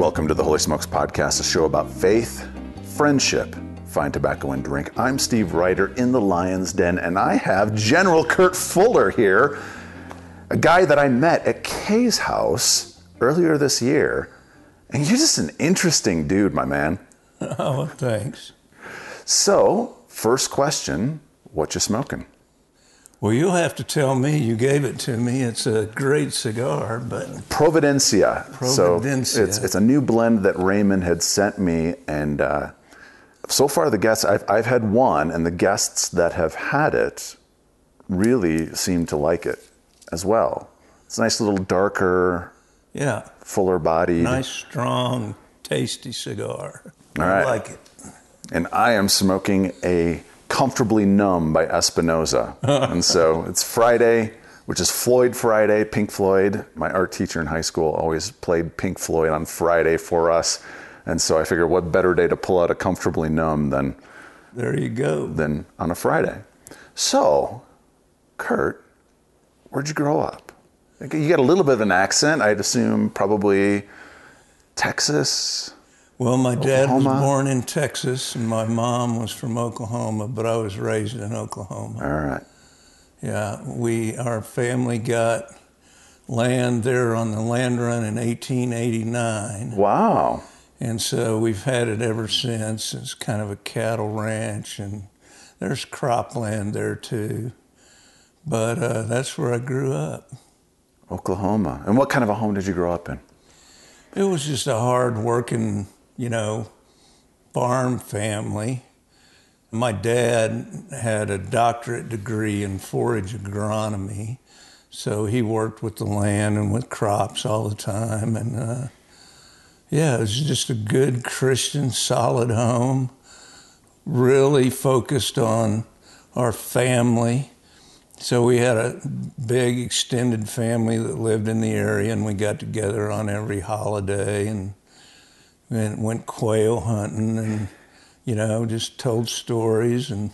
Welcome to the Holy Smokes Podcast, a show about faith, friendship, fine tobacco, and drink. I'm Steve Ryder in the Lion's Den, and I have General Kurt Fuller here, a guy that I met at Kay's house earlier this year. And you're just an interesting dude, my man. Oh, thanks. So, first question what you smoking? Well, you'll have to tell me. You gave it to me. It's a great cigar, but Providencia. Providencia. So it's, it's a new blend that Raymond had sent me. And uh, so far, the guests, I've, I've had one, and the guests that have had it really seem to like it as well. It's a nice little darker, yeah, fuller body. nice, strong, tasty cigar. All I right. like it. And I am smoking a Comfortably Numb by Espinoza. and so it's Friday, which is Floyd Friday, Pink Floyd. My art teacher in high school always played Pink Floyd on Friday for us. And so I figured what better day to pull out a Comfortably Numb than, There you go. than on a Friday. So, Kurt, where'd you grow up? You got a little bit of an accent, I'd assume probably Texas. Well, my dad Oklahoma? was born in Texas, and my mom was from Oklahoma, but I was raised in Oklahoma. All right. Yeah, we our family got land there on the land run in 1889. Wow. And so we've had it ever since. It's kind of a cattle ranch, and there's cropland there too. But uh, that's where I grew up. Oklahoma. And what kind of a home did you grow up in? It was just a hard working, you know, farm family. My dad had a doctorate degree in forage agronomy, so he worked with the land and with crops all the time. And uh, yeah, it was just a good Christian, solid home, really focused on our family. So we had a big extended family that lived in the area, and we got together on every holiday and, and went quail hunting, and you know just told stories. And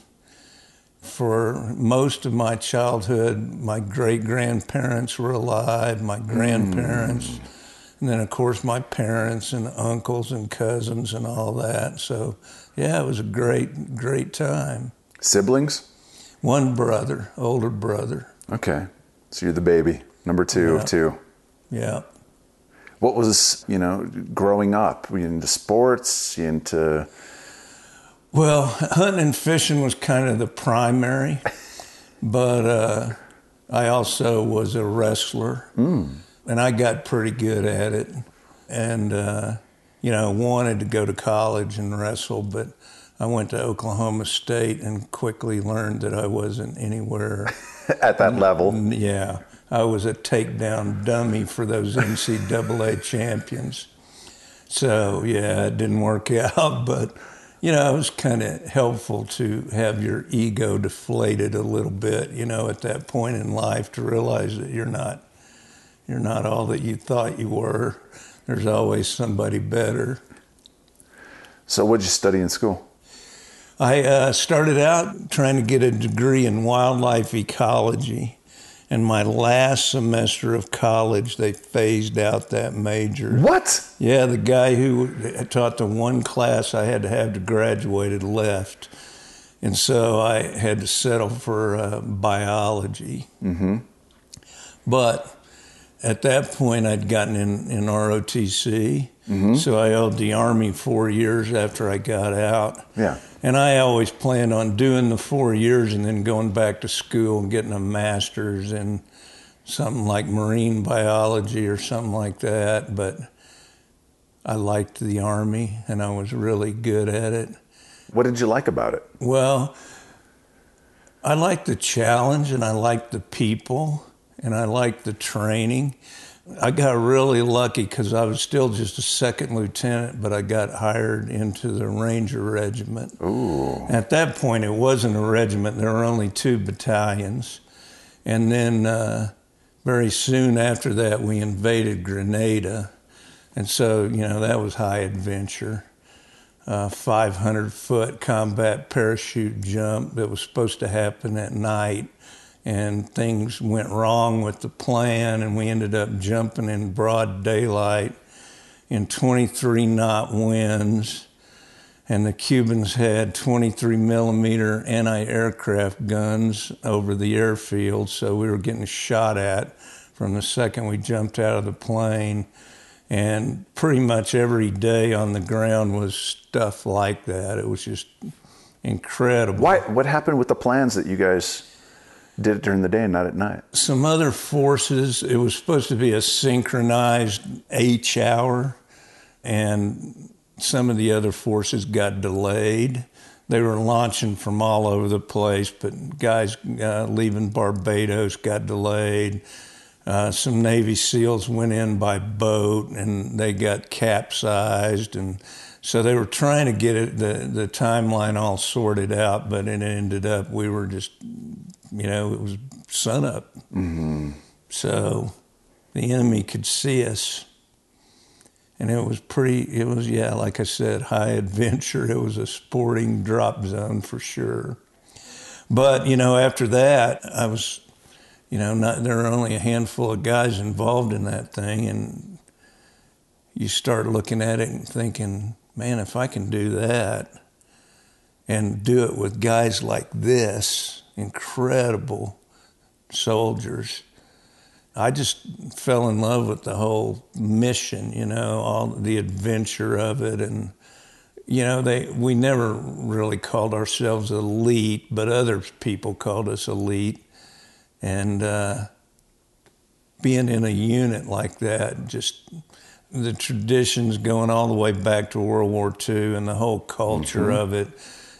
for most of my childhood, my great grandparents were alive, my hmm. grandparents, and then of course my parents and uncles and cousins and all that. So yeah, it was a great great time. Siblings? One brother, older brother. Okay. So you're the baby, number two Yeah. of two. Yeah. What was, you know, growing up? Into sports? Into. Well, hunting and fishing was kind of the primary, but uh, I also was a wrestler, and I got pretty good at it. And uh, you know, wanted to go to college and wrestle, but I went to Oklahoma State and quickly learned that I wasn't anywhere. At that level. Yeah, I was a takedown dummy for those NCAA champions. So yeah, it didn't work out, but you know, it was kind of helpful to have your ego deflated a little bit, you know, at that point in life to realize that you're not you're not all that you thought you were. There's always somebody better. So what did you study in school? I uh, started out trying to get a degree in wildlife ecology. And my last semester of college, they phased out that major. What? Yeah, the guy who taught the one class I had to have to graduate had left. And so I had to settle for uh, biology. Mm-hmm. But at that point, I'd gotten in, in ROTC. Mm-hmm. So I owed the Army four years after I got out. Yeah. And I always planned on doing the four years and then going back to school and getting a master's in something like marine biology or something like that. But I liked the Army and I was really good at it. What did you like about it? Well, I liked the challenge and I liked the people and I liked the training. I got really lucky because I was still just a second lieutenant, but I got hired into the Ranger Regiment. Ooh. At that point, it wasn't a regiment, there were only two battalions. And then uh, very soon after that, we invaded Grenada. And so, you know, that was high adventure. Uh, 500 foot combat parachute jump that was supposed to happen at night. And things went wrong with the plan, and we ended up jumping in broad daylight in 23 knot winds, and the Cubans had 23 millimeter anti aircraft guns over the airfield, so we were getting shot at from the second we jumped out of the plane. And pretty much every day on the ground was stuff like that. It was just incredible. Why? What happened with the plans that you guys did it during the day and not at night? Some other forces, it was supposed to be a synchronized H hour, and some of the other forces got delayed. They were launching from all over the place, but guys uh, leaving Barbados got delayed. Uh, some Navy SEALs went in by boat and they got capsized, and so they were trying to get it the the timeline all sorted out. But it ended up we were just, you know, it was sunup, mm-hmm. so the enemy could see us, and it was pretty. It was yeah, like I said, high adventure. It was a sporting drop zone for sure. But you know, after that, I was you know, not, there are only a handful of guys involved in that thing, and you start looking at it and thinking, man, if I can do that and do it with guys like this, incredible soldiers, I just fell in love with the whole mission, you know, all the adventure of it. And you know, they we never really called ourselves elite, but other people called us elite. And uh, being in a unit like that, just the traditions going all the way back to World War II and the whole culture mm-hmm. of it,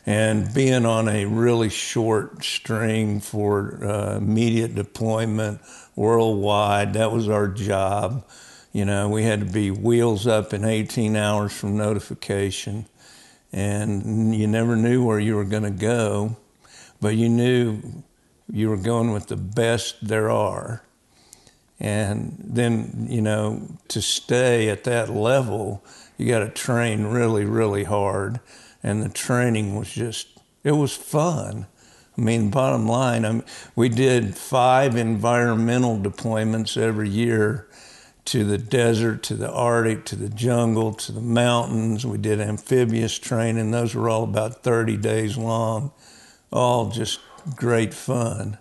and being on a really short string for uh, immediate deployment worldwide, that was our job. You know, we had to be wheels up in 18 hours from notification, and you never knew where you were going to go, but you knew you were going with the best there are. And then, you know, to stay at that level, you got to train really, really hard. And the training was just, it was fun. I mean, bottom line, I we did five environmental deployments every year to the desert, to the Arctic, to the jungle, to the mountains. We did amphibious training. Those were all about 30 days long, all just great fun.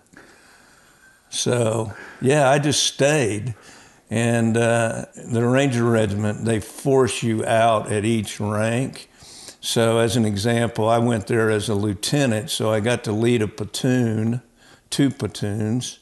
So, yeah, I just stayed. And uh, the Ranger Regiment, they force you out at each rank. So, as an example, I went there as a lieutenant, so I got to lead a platoon, two platoons.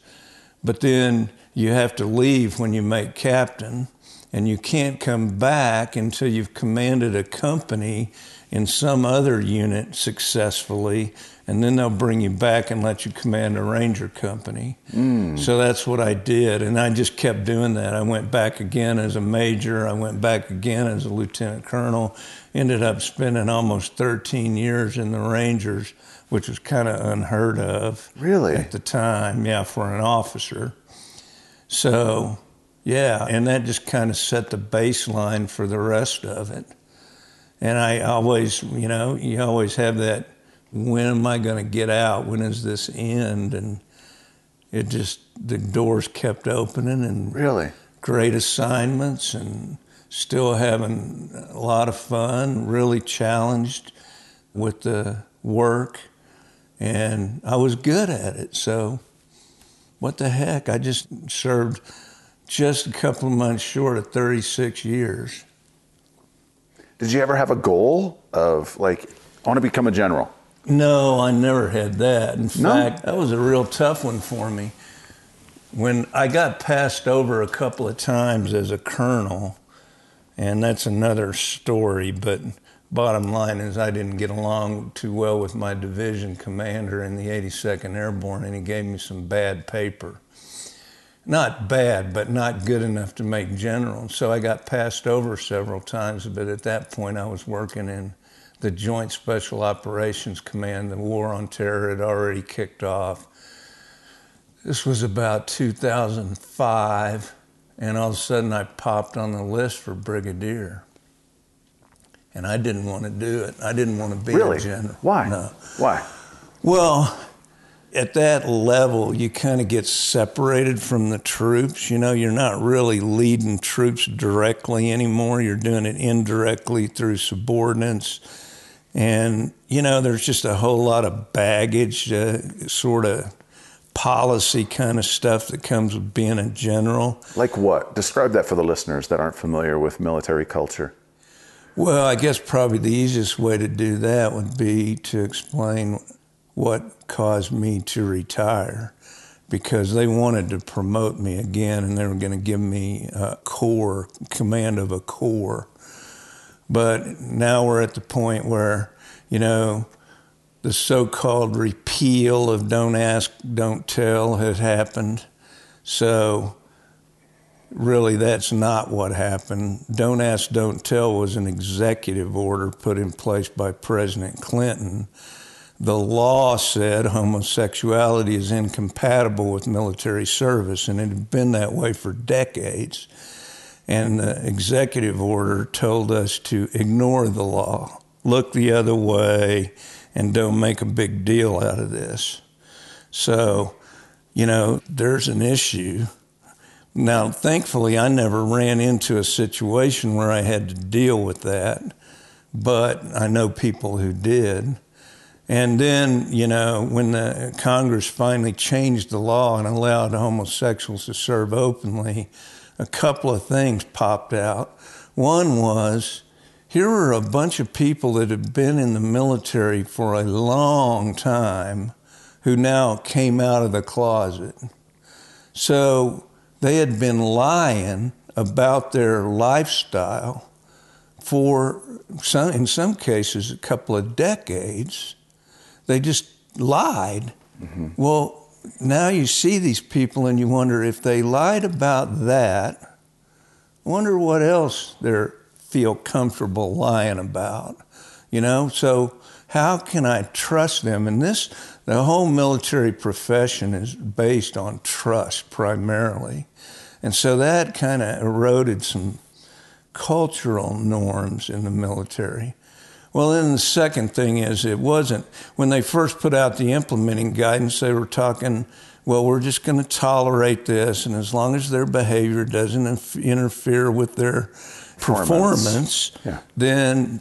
But then you have to leave when you make captain, and you can't come back until you've commanded a company in some other unit successfully and then they'll bring you back and let you command a ranger company. Mm. So that's what I did, and I just kept doing that. I went back again as a major, I went back again as a lieutenant colonel, ended up spending almost 13 years in the Rangers, which was kind of unheard of. Really? At the time, yeah, for an officer. So, yeah, and that just kind of set the baseline for the rest of it. And I always, you know, you always have that when am I going to get out? When does this end? And it just, the doors kept opening and really great assignments and still having a lot of fun, really challenged with the work. And I was good at it. So, what the heck? I just served just a couple of months short of 36 years. Did you ever have a goal of like, I want to become a general? No, I never had that. In no? fact, that was a real tough one for me. When I got passed over a couple of times as a colonel, and that's another story, but bottom line is I didn't get along too well with my division commander in the 82nd Airborne, and he gave me some bad paper. Not bad, but not good enough to make general. So I got passed over several times, but at that point I was working in the Joint Special Operations Command, the war on terror had already kicked off. This was about 2005, and all of a sudden I popped on the list for brigadier. And I didn't want to do it. I didn't want to be really? a general. Why? No. Why? Well, at that level, you kind of get separated from the troops. You know, you're not really leading troops directly anymore. You're doing it indirectly through subordinates. And, you know, there's just a whole lot of baggage, uh, sort of policy kind of stuff that comes with being a general. Like what? Describe that for the listeners that aren't familiar with military culture. Well, I guess probably the easiest way to do that would be to explain what caused me to retire because they wanted to promote me again and they were going to give me a corps, command of a corps. But now we're at the point where, you know, the so called repeal of Don't Ask, Don't Tell had happened. So, really, that's not what happened. Don't Ask, Don't Tell was an executive order put in place by President Clinton the law said homosexuality is incompatible with military service, and it had been that way for decades. And the executive order told us to ignore the law, look the other way, and don't make a big deal out of this. So, you know, there's an issue. Now, thankfully, I never ran into a situation where I had to deal with that, but I know people who did. And then, you know, when the Congress finally changed the law and allowed homosexuals to serve openly, a couple of things popped out. One was here were a bunch of people that had been in the military for a long time who now came out of the closet. So they had been lying about their lifestyle for some, in some cases, a couple of decades they just lied. Mm-hmm. Well, now you see these people and you wonder if they lied about that, wonder what else they feel comfortable lying about. You know, so how can I trust them? And this, the whole military profession is based on trust primarily. And so that kind of eroded some cultural norms in the military. Well, then the second thing is it wasn't, when they first put out the implementing guidance, they were talking, well, we're just going to tolerate this, and as long as their behavior doesn't interfere with their performance, yeah. then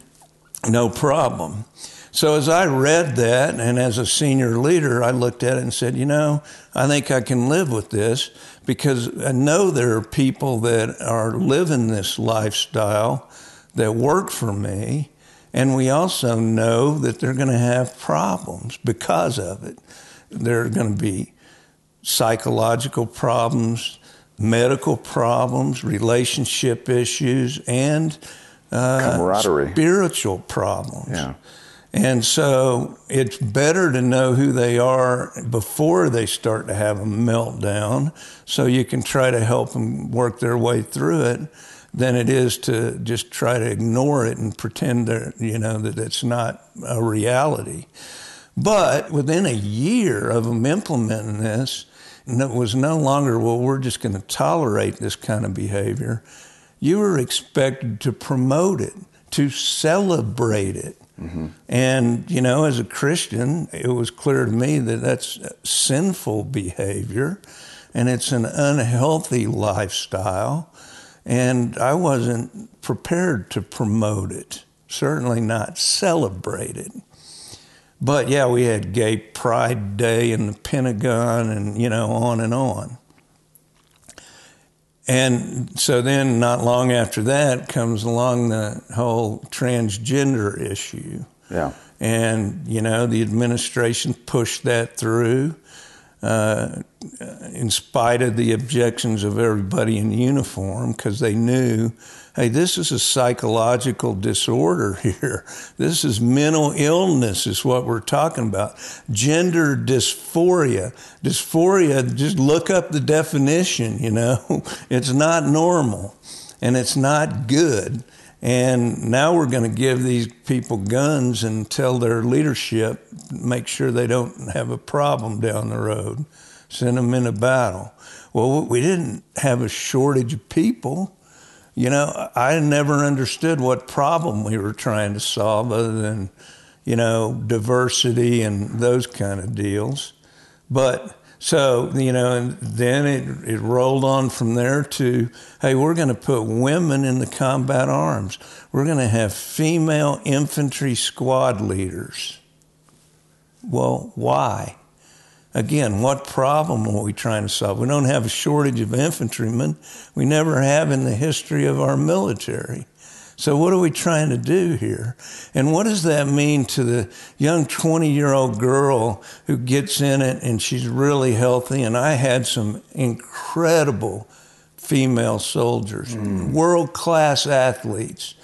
no problem. So as I read that, and as a senior leader, I looked at it and said, you know, I think I can live with this because I know there are people that are living this lifestyle that work for me and we also know that they're going to have problems because of it. There are going to be psychological problems, medical problems, relationship issues, and uh, spiritual problems. Yeah. And so it's better to know who they are before they start to have a meltdown so you can try to help them work their way through it than it is to just try to ignore it and pretend that you know that it's not a reality. But within a year of them implementing this, it was no longer well. We're just going to tolerate this kind of behavior. You were expected to promote it, to celebrate it. Mm-hmm. And, you know, as a Christian, it was clear to me that that's sinful behavior and it's an unhealthy lifestyle. And I wasn't prepared to promote it, certainly not celebrate it. But yeah, we had Gay Pride Day in the Pentagon and, you know, on and on. And so then, not long after that, comes along the whole transgender issue. Yeah. And, you know, the administration pushed that through uh, in spite of the objections of everybody in uniform, because they knew, hey, this is a psychological disorder here. This is mental illness, is what we're talking about. Gender dysphoria. Dysphoria, just look up the definition, you know, it's not normal and it's not good. And now we're going to give these people guns and tell their leadership, make sure they don't have a problem down the road, send them in a battle. Well, we didn't have a shortage of people. You know, I never understood what problem we were trying to solve other than, you know, diversity and those kind of deals. But so, you know, and then it, it rolled on from there to, hey, we're going to put women in the combat arms. We're going to have female infantry squad leaders. Well, why? Again, what problem are we trying to solve? We don't have a shortage of infantrymen. We never have in the history of our military. So, what are we trying to do here? And what does that mean to the young 20 year old girl who gets in it and she's really healthy? And I had some incredible female soldiers, mm. world class athletes,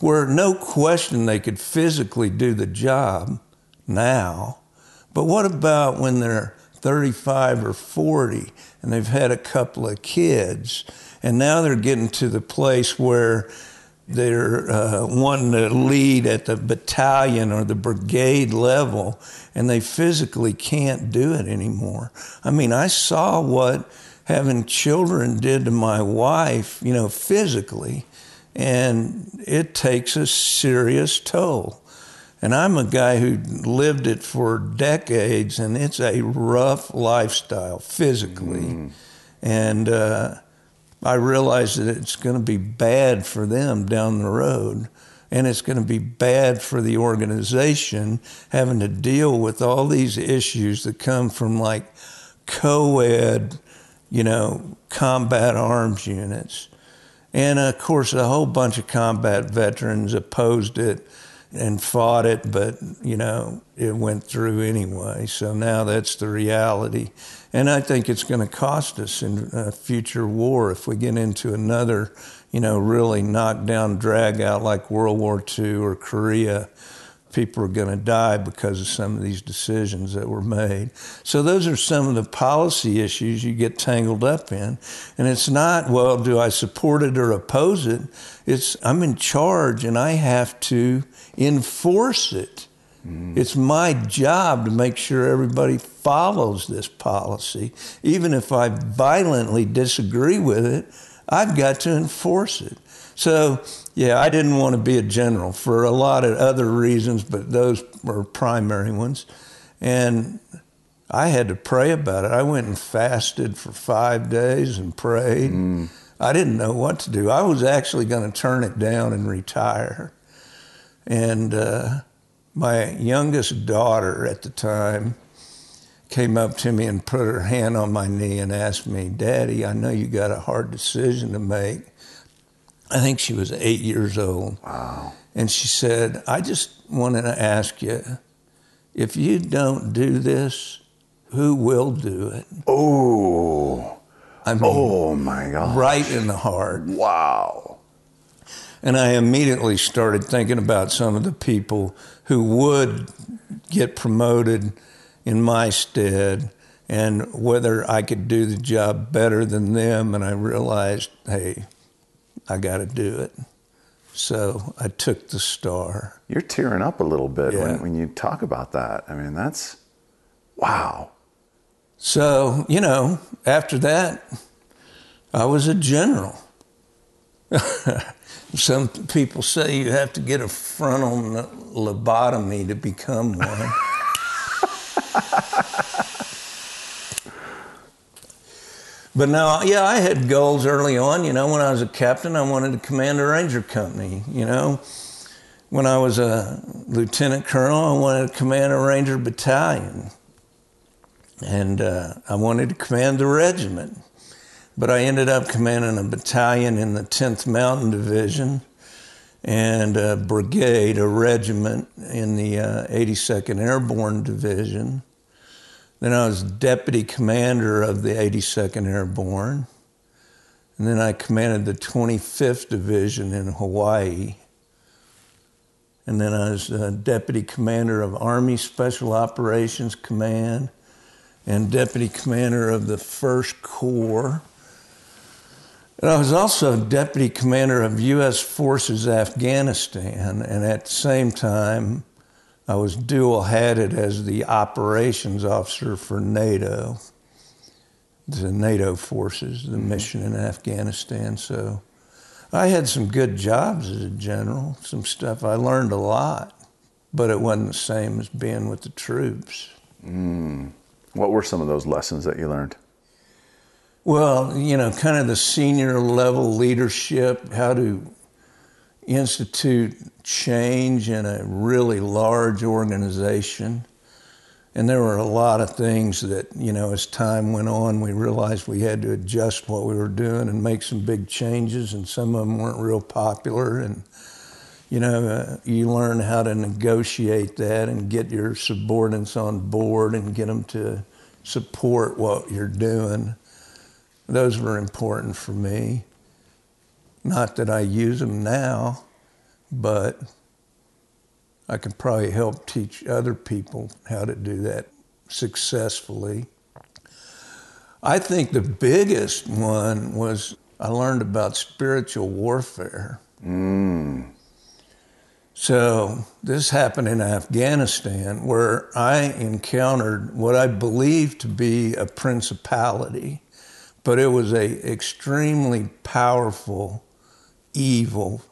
where no question they could physically do the job now. But what about when they're 35 or 40 and they've had a couple of kids and now they're getting to the place where they're uh, wanting to lead at the battalion or the brigade level, and they physically can't do it anymore. I mean, I saw what having children did to my wife, you know, physically, and it takes a serious toll. And I'm a guy who lived it for decades, and it's a rough lifestyle physically. Mm. And, uh, I realize that it's going to be bad for them down the road. And it's going to be bad for the organization having to deal with all these issues that come from like co ed, you know, combat arms units. And of course, a whole bunch of combat veterans opposed it and fought it, but you know, it went through anyway. So now that's the reality. And I think it's going to cost us in a future war if we get into another, you know, really knockdown drag out like World War II or Korea. People are going to die because of some of these decisions that were made. So, those are some of the policy issues you get tangled up in. And it's not, well, do I support it or oppose it? It's, I'm in charge and I have to enforce it. Mm. It's my job to make sure everybody follows this policy. Even if I violently disagree with it, I've got to enforce it. So, yeah, I didn't want to be a general for a lot of other reasons, but those were primary ones. And I had to pray about it. I went and fasted for five days and prayed. Mm. I didn't know what to do. I was actually going to turn it down and retire. And uh, my youngest daughter at the time came up to me and put her hand on my knee and asked me, Daddy, I know you got a hard decision to make. I think she was eight years old. Wow. And she said, I just wanted to ask you if you don't do this, who will do it? Oh. I mean, oh my God. Right in the heart. Wow. And I immediately started thinking about some of the people who would get promoted in my stead and whether I could do the job better than them. And I realized, hey, I got to do it. So I took the star. You're tearing up a little bit yeah. when, when you talk about that. I mean, that's wow. So, you know, after that, I was a general. Some people say you have to get a frontal lobotomy to become one. but now, yeah, I had goals early on. You know, when I was a captain, I wanted to command a ranger company. You know, when I was a lieutenant colonel, I wanted to command a ranger battalion. And uh, I wanted to command the regiment. But I ended up commanding a battalion in the 10th Mountain Division and a brigade, a regiment in the uh, 82nd Airborne Division. Then I was deputy commander of the 82nd Airborne. And then I commanded the 25th Division in Hawaii. And then I was uh, deputy commander of Army Special Operations Command and deputy commander of the 1st Corps. And I was also deputy commander of U.S. Forces Afghanistan, and at the same time, I was dual hatted as the operations officer for NATO, the NATO forces, the mm-hmm. mission in Afghanistan. So I had some good jobs as a general, some stuff. I learned a lot, but it wasn't the same as being with the troops. Mm. What were some of those lessons that you learned? Well, you know, kind of the senior level leadership, how to institute change in a really large organization. And there were a lot of things that, you know, as time went on, we realized we had to adjust what we were doing and make some big changes, and some of them weren't real popular. And, you know, uh, you learn how to negotiate that and get your subordinates on board and get them to support what you're doing. Those were important for me. Not that I use them now, but I could probably help teach other people how to do that successfully. I think the biggest one was I learned about spiritual warfare. Mm. So, this happened in Afghanistan where I encountered what I believed to be a principality, but it was a extremely powerful, evil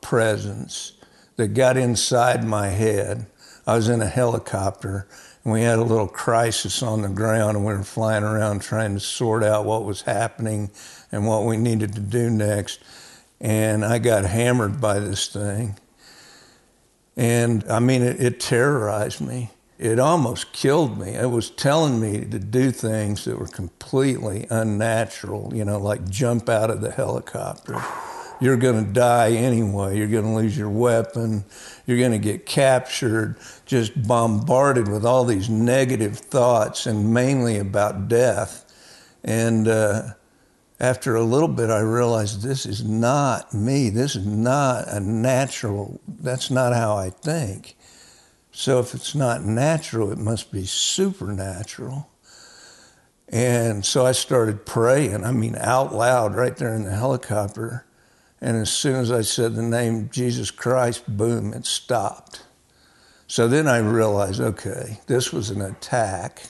presence that got inside my head. I was in a helicopter and we had a little crisis on the ground and we were flying around trying to sort out what was happening and what we needed to do next. And I got hammered by this thing. And I mean, it, it terrorized me. It almost killed me. It was telling me to do things that were completely unnatural, you know, like jump out of the helicopter you're going to die anyway. You're going to lose your weapon. You're going to get captured, just bombarded with all these negative thoughts and mainly about death. And uh, after a little bit, I realized this is not me. This is not a natural, that's not how I think. So if it's not natural, it must be supernatural. And so I started praying, I mean, out loud right there in the helicopter. And as soon as I said the name Jesus Christ, boom, it stopped. So then I realized, okay, this was an attack.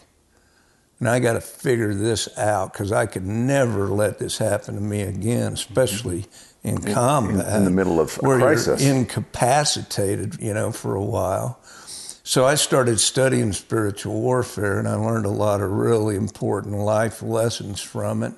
And I got to figure this out because I could never let this happen to me again, especially in, combat. In, in, the middle of a where crisis. You're incapacitated, you know, for a while. So I started studying spiritual warfare and I learned a lot of really important life lessons from it.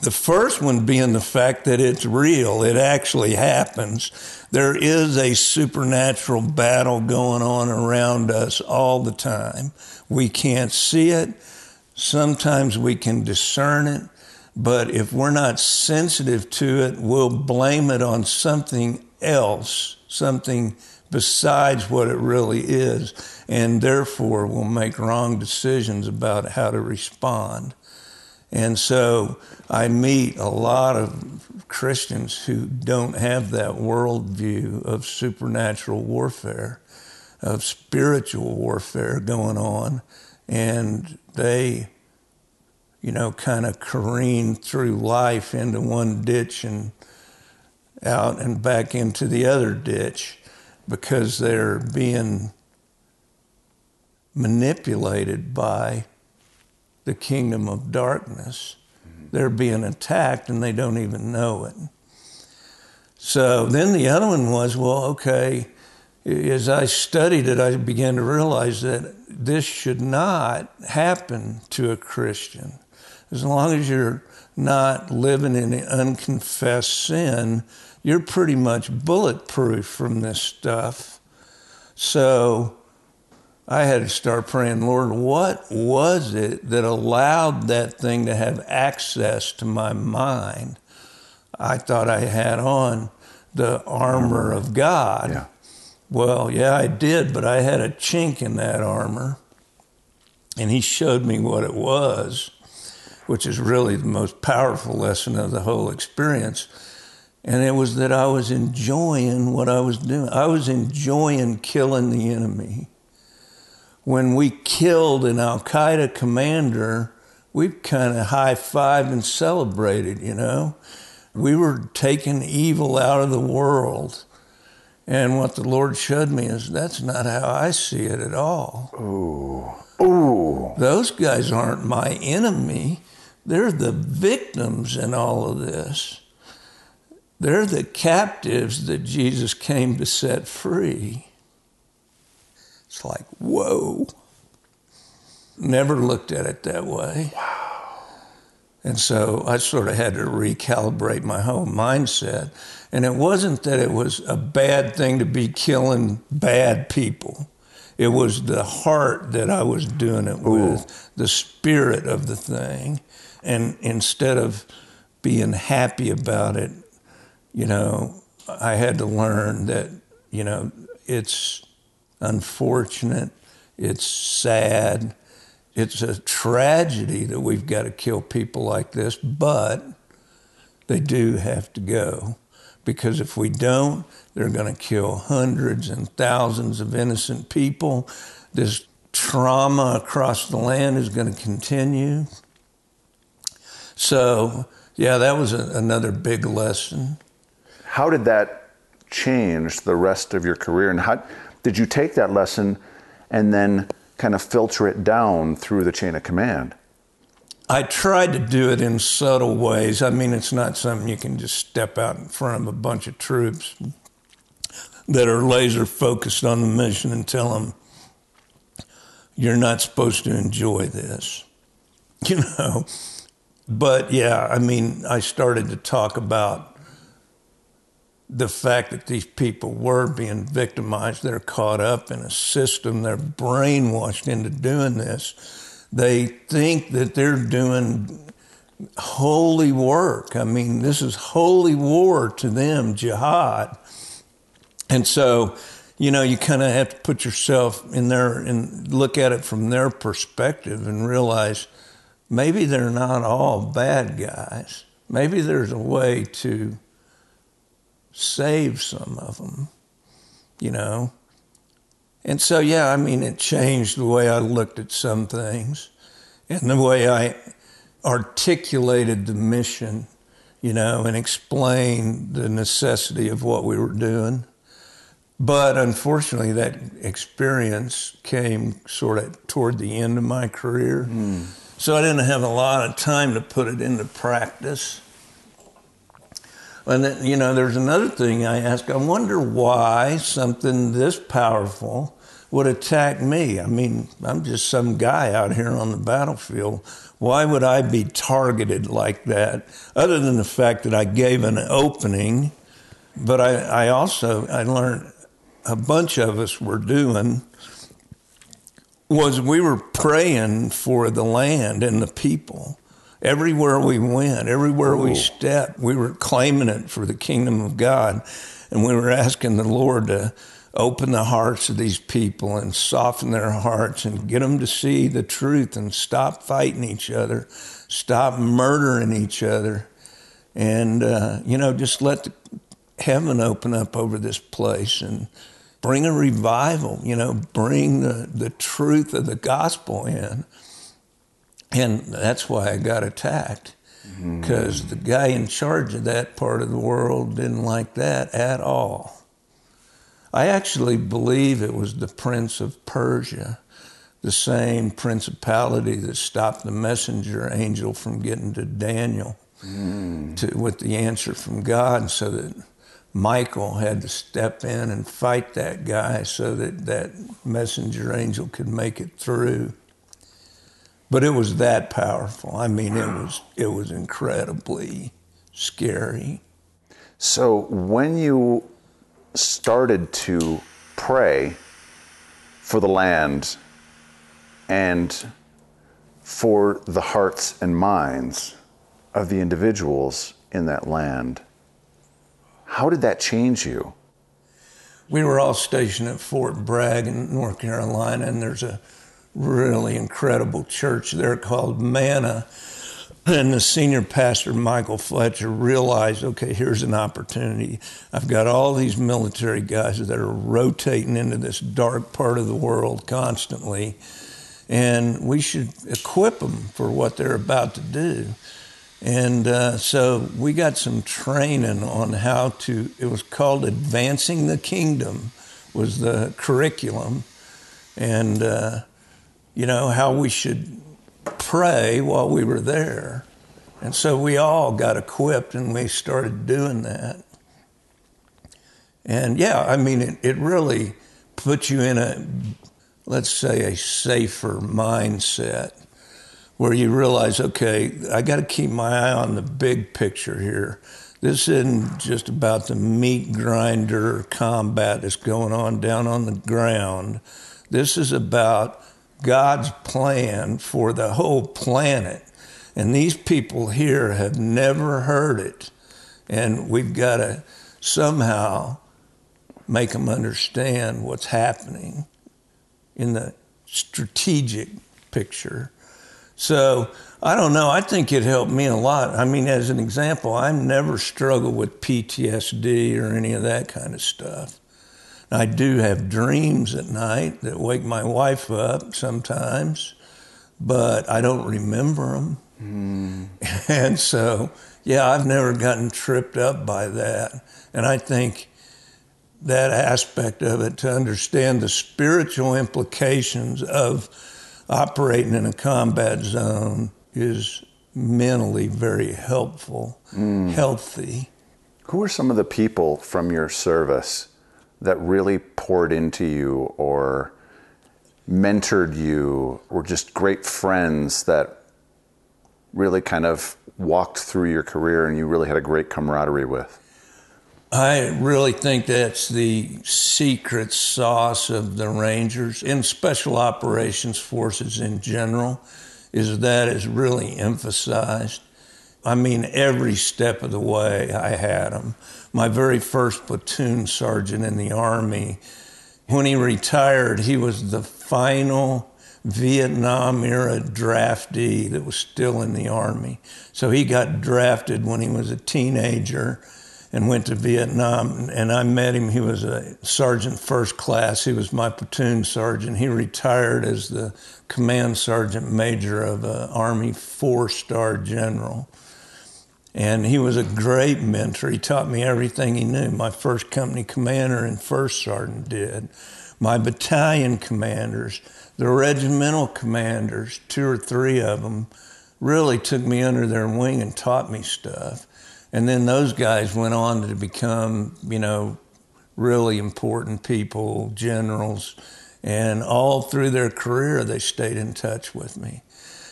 The first one being the fact that it's real, it actually happens. There is a supernatural battle going on around us all the time. We can't see it. Sometimes we can discern it. But if we're not sensitive to it, we'll blame it on something else, something besides what it really is. And therefore, we'll make wrong decisions about how to respond. And so I meet a lot of Christians who don't have that worldview of supernatural warfare, of spiritual warfare going on. And they, you know, kind of careen through life into one ditch and out and back into the other ditch because they're being manipulated by the kingdom of darkness. They're being attacked and they don't even know it. So then the other one was well, okay, as I studied it, I began to realize that this should not happen to a Christian. As long as you're not living in unconfessed sin, you're pretty much bulletproof from this stuff. So I had to start praying, Lord, what was it that allowed that thing to have access to my mind? I thought I had on the armor of God. Yeah. Well, yeah, I did, but I had a chink in that armor. And he showed me what it was, which is really the most powerful lesson of the whole experience. And it was that I was enjoying what I was doing. I was enjoying killing the enemy when we killed an Al Qaeda commander, we kind of high fived and celebrated, you know. We were taking evil out of the world. And what the Lord showed me is that's not how I see it at all. Ooh. Ooh. Those guys aren't my enemy. They're the victims in all of this. They're the captives that Jesus came to set free. It's like, whoa. Never looked at it that way. Wow. And so I sort of had to recalibrate my whole mindset. And it wasn't that it was a bad thing to be killing bad people. It was the heart that I was doing it with, Ooh. the spirit of the thing. And instead of being happy about it, you know, I had to learn that, you know, it's unfortunate, it's sad, it's a tragedy that we've got to kill people like this, but they do have to go. Because if we don't, they're going to kill hundreds and thousands of innocent people. This trauma across the land is going to continue. So, yeah, that was a, another big lesson. How did that change the rest of your career? And how did you take that lesson and then kind of filter it down through the chain of command? I tried to do it in subtle ways. I mean, it's not something you can just step out in front of a bunch of troops that are laser focused on the mission and tell them, you're not supposed to enjoy this. You know? But yeah, I mean, I started to talk about the fact that these people were being victimized. They're caught up in a system, they're brainwashed into doing this. They think that they're doing holy work. I mean, this is holy war to them, jihad. And so, you know, you kind of have to put yourself in there and look at it from their perspective and realize maybe they're not all bad guys. Maybe there's a way to save some of them, you know. And so, yeah, I mean, it changed the way I looked at some things and the way I articulated the mission, you know, and explained the necessity of what we were doing. But unfortunately, that experience came sort of toward the end of my career. Mm. So I didn't have a lot of time to put it into practice. And then, you know, there's another thing I ask. I wonder why something this powerful would attack me. I mean, I'm just some guy out here on the battlefield. Why would I be targeted like that? Other than the fact that I gave an opening, but I, I also I learned a bunch of us were doing was we were praying for the land and the people. Everywhere we went, everywhere Ooh. we stepped, we were claiming it for the kingdom of God. And we were asking the Lord to open the hearts of these people and soften their hearts and get them to see the truth and stop fighting each other, stop murdering each other. And, uh, you know, just let the heaven open up over this place and bring a revival, you know, bring the, the truth of the gospel in. And that's why I got attacked, because mm. the guy in charge of that part of the world didn't like that at all. I actually believe it was the prince of Persia, the same principality that stopped the messenger angel from getting to Daniel mm. to, with the answer from God, so that Michael had to step in and fight that guy so that that messenger angel could make it through. But it was that powerful. I mean, it was it was incredibly scary. So when you started to pray for the land and for the hearts and minds of the individuals in that land, how did that change you? We were all stationed at Fort Bragg in North Carolina, and there's a really incredible church there called Manna. And the senior pastor, Michael Fletcher, realized okay, here's an opportunity. I've got all these military guys that are rotating into this dark part of the world constantly, and we should equip them for what they're about to do. And uh, so we got some training on how to, it was called Advancing the Kingdom, was the curriculum. And, uh, you know, how we should pray while we were there. And so we all got equipped and we started doing that. And yeah, I mean, it, it really puts you in a let's say, a safer mindset where you realize, okay, I got to keep my eye on the big picture here. This isn't just about the meat grinder combat that's going on down on the ground. This is about God's plan for the whole planet. And these people here have never heard it. And we've got to somehow make them understand what's happening in the strategic picture. So I don't know. I think it helped me a lot. I mean, as an example, I've never struggled with PTSD or any of that kind of stuff. I do have dreams at night that wake my wife up sometimes, but I don't remember them. Mm. And so, yeah, I've never gotten tripped up by that. And I think that aspect of it to understand the spiritual implications of operating in a combat zone is mentally very helpful, mm. healthy. Who are some of the people from your service that really poured into you or mentored you or just great friends that really kind of walked through your career and you really had a great camaraderie with? I really think that's the secret sauce of the Rangers and Special Operations Forces in general, is that is really emphasized. I mean, every step of the way I had them. My very first platoon sergeant in the Army, when he retired, he was the final Vietnam era draftee that was still in the Army. So he got drafted when he was a teenager and went to Vietnam. And I met him. He was a sergeant first class. He was my platoon sergeant. He retired as the command sergeant major of an Army four star general. And he was a great mentor. He taught me everything he knew. My first company commander and first sergeant did. My battalion commanders, the regimental commanders, two or three of them, really took me under their wing and taught me stuff. And then those guys went on to become, you know, really important people, generals, and all through their career they stayed in touch with me.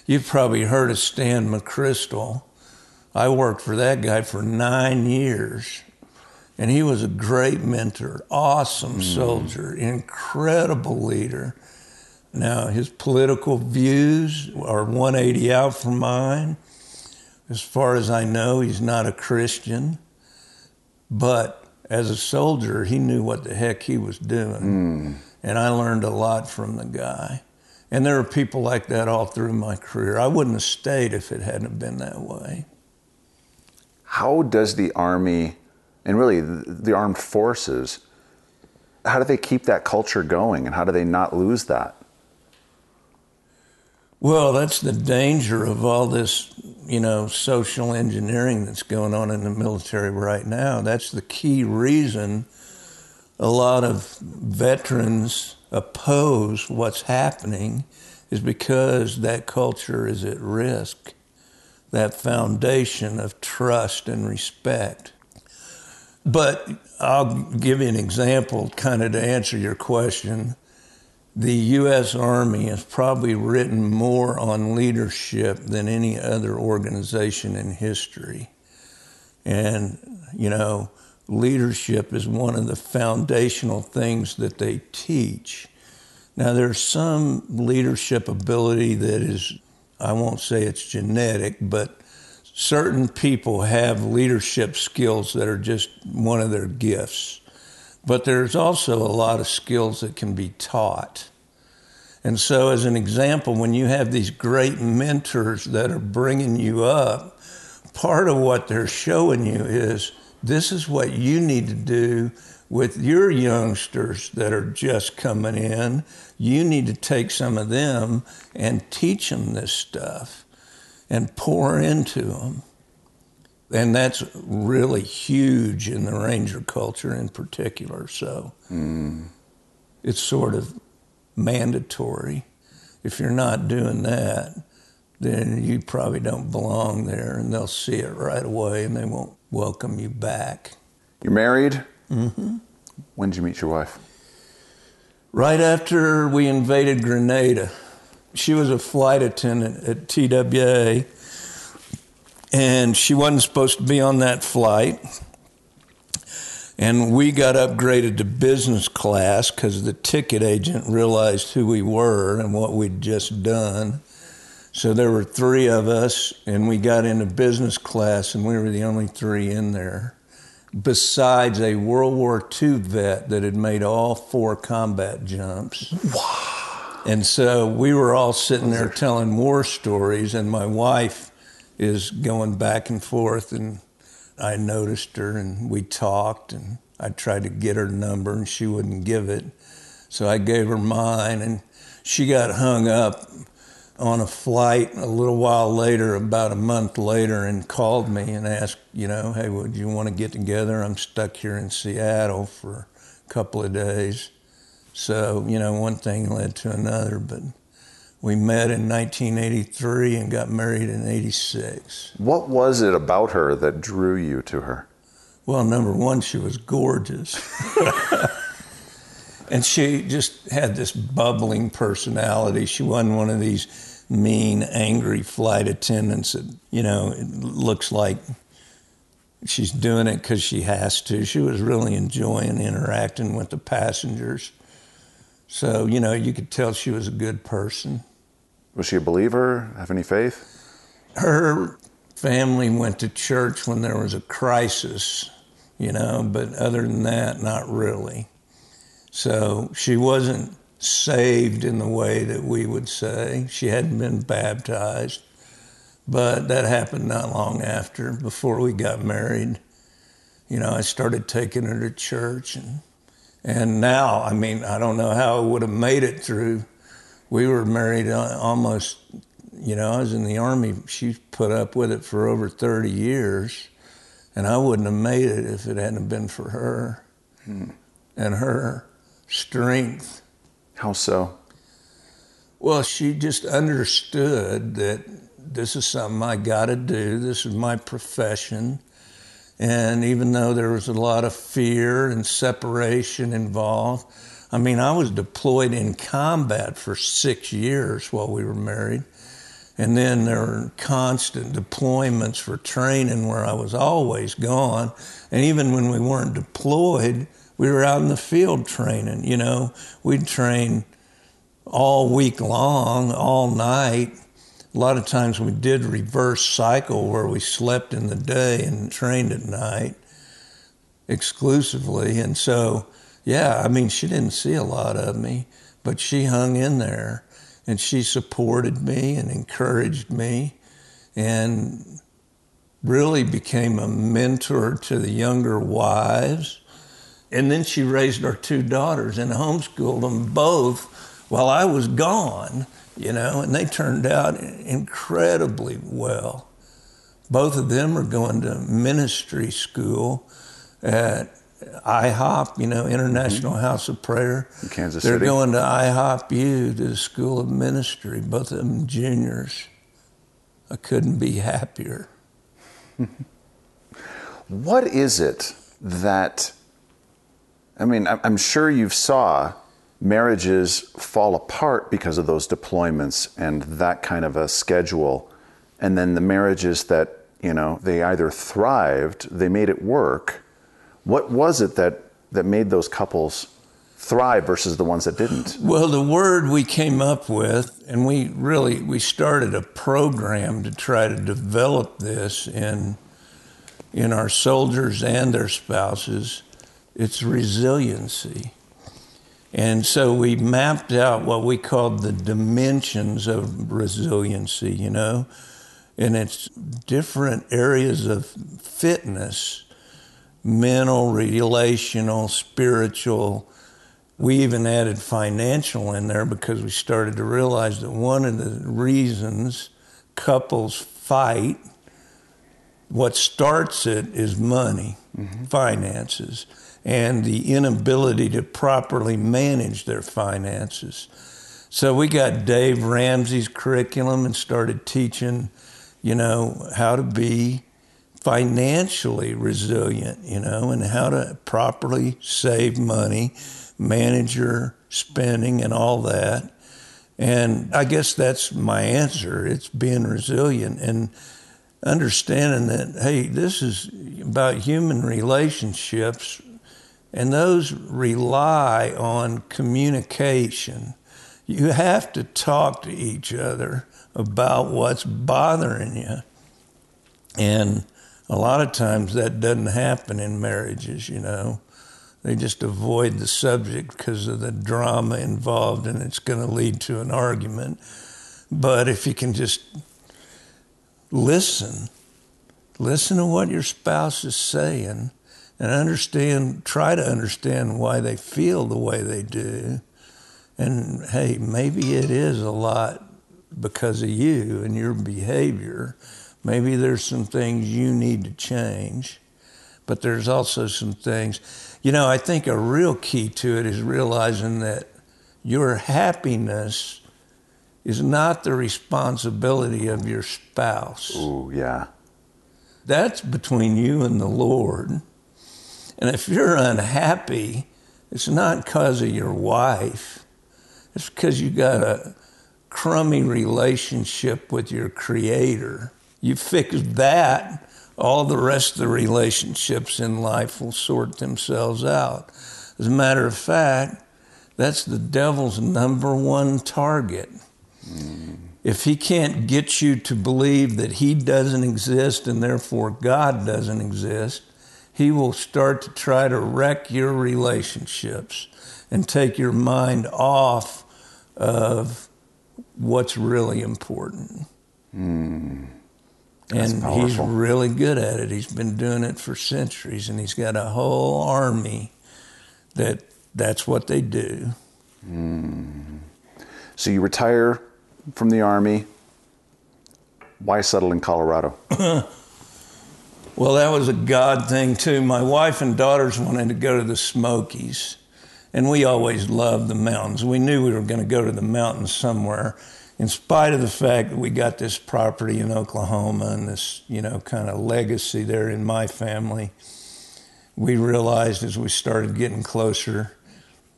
You've probably heard of Stan McChrystal. I worked for that guy for nine years, and he was a great mentor, awesome mm. soldier, incredible leader. Now, his political views are 180 out from mine. As far as I know, he's not a Christian, but as a soldier, he knew what the heck he was doing. Mm. And I learned a lot from the guy. And there are people like that all through my career. I wouldn't have stayed if it hadn't been that way. How does the Army, and really the armed forces, how do they keep that culture going and how do they not lose that? Well, that's the danger of all this, you know, social engineering that's going on in the military right now. That's the key reason a lot of veterans oppose what's happening is because that culture is at risk. That foundation of trust and respect. But I'll give you an example kind of to answer your question the U.S. Army has probably written more on leadership than any other organization in history. And, you know, leadership is one of the foundational things that they teach. Now, there's some leadership ability that is, I won't say it's genetic, but certain people have leadership skills that are just one of their gifts. But there's also a lot of skills that can be taught. And so, as an example, when you have these great mentors that are bringing you up, part of what they're showing you is this is what you need to do with your youngsters that are just coming in. You need to take some of them and teach them this stuff and pour into them. And that's really huge in the ranger culture in particular. So mm. it's sort of mandatory. If you're not doing that, then you probably don't belong there and they'll see it right away and they won't welcome you back. You're married? Mm-hmm. When did you meet your wife? Right after we invaded Grenada, she was a flight attendant at TWA, and she wasn't supposed to be on that flight. And we got upgraded to business class because the ticket agent realized who we were and what we'd just done. So there were three of us, and we got into business class, and we were the only three in there, besides a World War II vet that had made all four combat jumps. Wow. And so we were all sitting there telling war stories, and my wife is going back and forth, and I noticed her, and we talked, and I tried to get her number, and she wouldn't give it. So I gave her mine, and she got hung up on a flight a little while later, about a month later, and called me and asked, you know, hey, would you want to get together? I'm stuck here in Seattle for a couple of days. So, you know, one thing led to another, but we met in 1983 and got married in 86. What was it about her that drew you to her? Well, number one, she was gorgeous. and she just had this bubbling personality. She wasn't one of these mean, angry flight attendants that, you know, it looks like she's doing it because she has to. She was really enjoying interacting with the passengers. So, you know, you could tell she was a good person. Was she a believer? Have any faith? Her family went to church when there was a crisis, you know, but other than that, not really. So she wasn't saved in the way that we would say. She hadn't been baptized, but that happened not long after, before we got married. You know, I started taking her to church, and and now, I mean, I don't know how I would have made it through. We were married uh, almost, you know, I was in the army. She put up with it for over 30 years, and I wouldn't have made it if it hadn't been for her hmm. and her strength how so? Well, she just understood that this is something I got to do. This is my profession. And even though there was a lot of fear and separation involved, I mean, I was deployed in combat for six years while we were married. And then there were constant deployments for training where I was always gone. And even when we weren't deployed, we were out in the field training. You know, we'd train all week long, all night. A lot of times we did reverse cycle where we slept in the day and trained at night exclusively. And so, yeah, I mean, she didn't see a lot of me, but she hung in there and she supported me and encouraged me and really became a mentor to the younger wives and then she raised our two daughters and homeschooled them both while I was gone, you know, and they turned out incredibly well. Both of them are going to ministry school at IHOP, you know, International mm-hmm. House of Prayer. In Kansas City. They're City. going to IHOP U to the School of Ministry, both of them juniors. I couldn't be happier. what is it that I mean, I'm sure you've saw marriages fall apart because of those deployments and that kind of a schedule. And then the marriages that, you know, they either thrived, they made it work. What was it that, that made those couples thrive versus the ones that didn't? Well, the word we came up with, and we really we started a program to try to develop this in in our soldiers and their spouses it's resiliency. And so we mapped out what we called the dimensions of resiliency, you know, and it's different areas of fitness mental, relational, spiritual. We even added financial in there because we started to realize that one of the reasons couples fight, what starts it is money, mm-hmm. finances and the inability to properly manage their finances. So we got Dave Ramsey's curriculum and started teaching, you know, how to be financially resilient, you know, and how to properly save money, manage your spending, and all that. And I guess that's my answer. It's being resilient and understanding that, hey, this is about human relationships, and those rely on communication. You have to talk to each other about what's bothering you. And a lot of times that doesn't happen in marriages, you know. They just avoid the subject because of the drama involved and it's going to lead to an argument. But if you can just listen, listen to what your spouse is saying and understand, try to understand why they feel the way they do. And hey, maybe it is a lot because of you and your behavior. Maybe there's some things you need to change, but there's also some things you know, I think a real key to it is realizing that your happiness is not the responsibility of your spouse. Oh, yeah. That's between you and the Lord. And if you're unhappy, it's not because of your wife, it's because you got a crummy relationship with your Creator. You fix that, all the rest of the relationships in life will sort themselves out. As a matter of fact, that's the devil's number one target. Mm. If he can't get you to believe that he doesn't exist and therefore God doesn't exist, he will start to try to wreck your relationships and take your mind off of what's really important. Mm and he's really good at it. He's been doing it for centuries, and he's got a whole army that that's what they do. Mm. So you retire from the army. Why settle in Colorado? well, that was a God thing too. My wife and daughters wanted to go to the Smokies, and we always loved the mountains. We knew we were going to go to the mountains somewhere in spite of the fact that we got this property in Oklahoma and this, you know, kind of legacy there in my family, we realized as we started getting closer,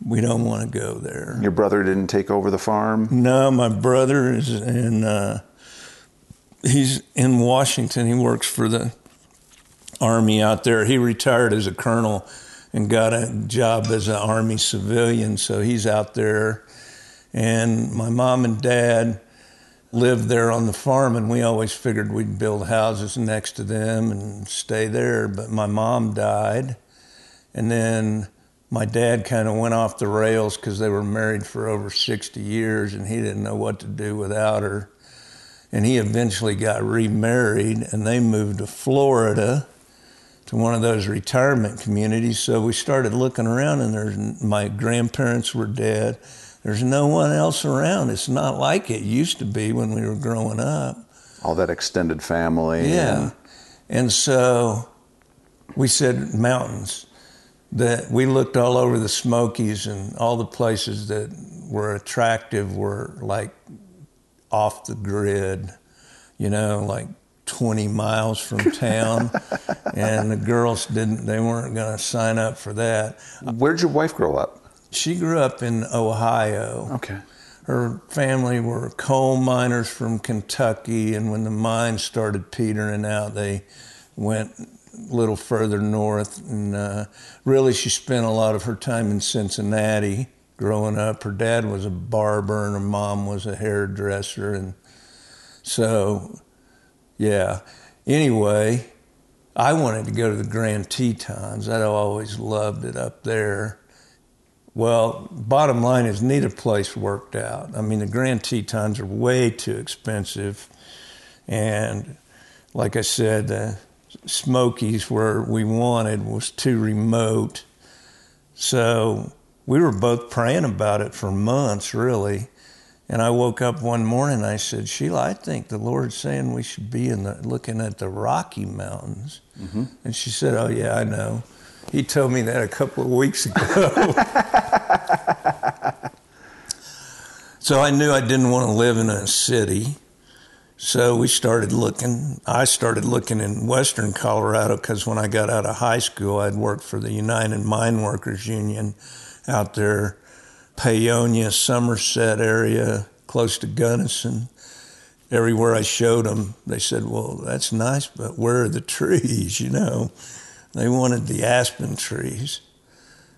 we don't want to go there. Your brother didn't take over the farm? No, my brother is in, uh, he's in Washington. He works for the Army out there. He retired as a colonel and got a job as an Army civilian, so he's out there and my mom and dad lived there on the farm, and we always figured we'd build houses next to them and stay there. But my mom died, and then my dad kind of went off the rails because they were married for over 60 years, and he didn't know what to do without her. And he eventually got remarried, and they moved to Florida to one of those retirement communities. So we started looking around, and there's my grandparents were dead there's no one else around. It's not like it used to be when we were growing up. All that extended family. Yeah. And, and so we said mountains. That we looked all over the Smokies and all the places that were attractive were like off the grid, you know, like 20 miles from town. and the girls didn't, they weren't going to sign up for that. Where'd your wife grow up? She grew up in Ohio. Okay. Her family were coal miners from Kentucky, and when the mines started petering out, they went a little further north. And uh, really, she spent a lot of her time in Cincinnati growing up. Her dad was a barber, and her mom was a hairdresser. And so, yeah. Anyway, I wanted to go to the Grand Tetons. I'd always loved it up there. Well, bottom line is neither place worked out. I mean, the Grand Tetons are way too expensive. And like I said, the Smokies, where we wanted, was too remote. So we were both praying about it for months, really. And I woke up one morning and I said, Sheila, I think the Lord's saying we should be in the, looking at the Rocky Mountains. Mm-hmm. And she said, Oh, yeah, I know. He told me that a couple of weeks ago. so I knew I didn't want to live in a city. So we started looking. I started looking in western Colorado because when I got out of high school, I'd worked for the United Mine Workers Union out there, Paonia, Somerset area, close to Gunnison. Everywhere I showed them, they said, Well, that's nice, but where are the trees? You know, they wanted the aspen trees.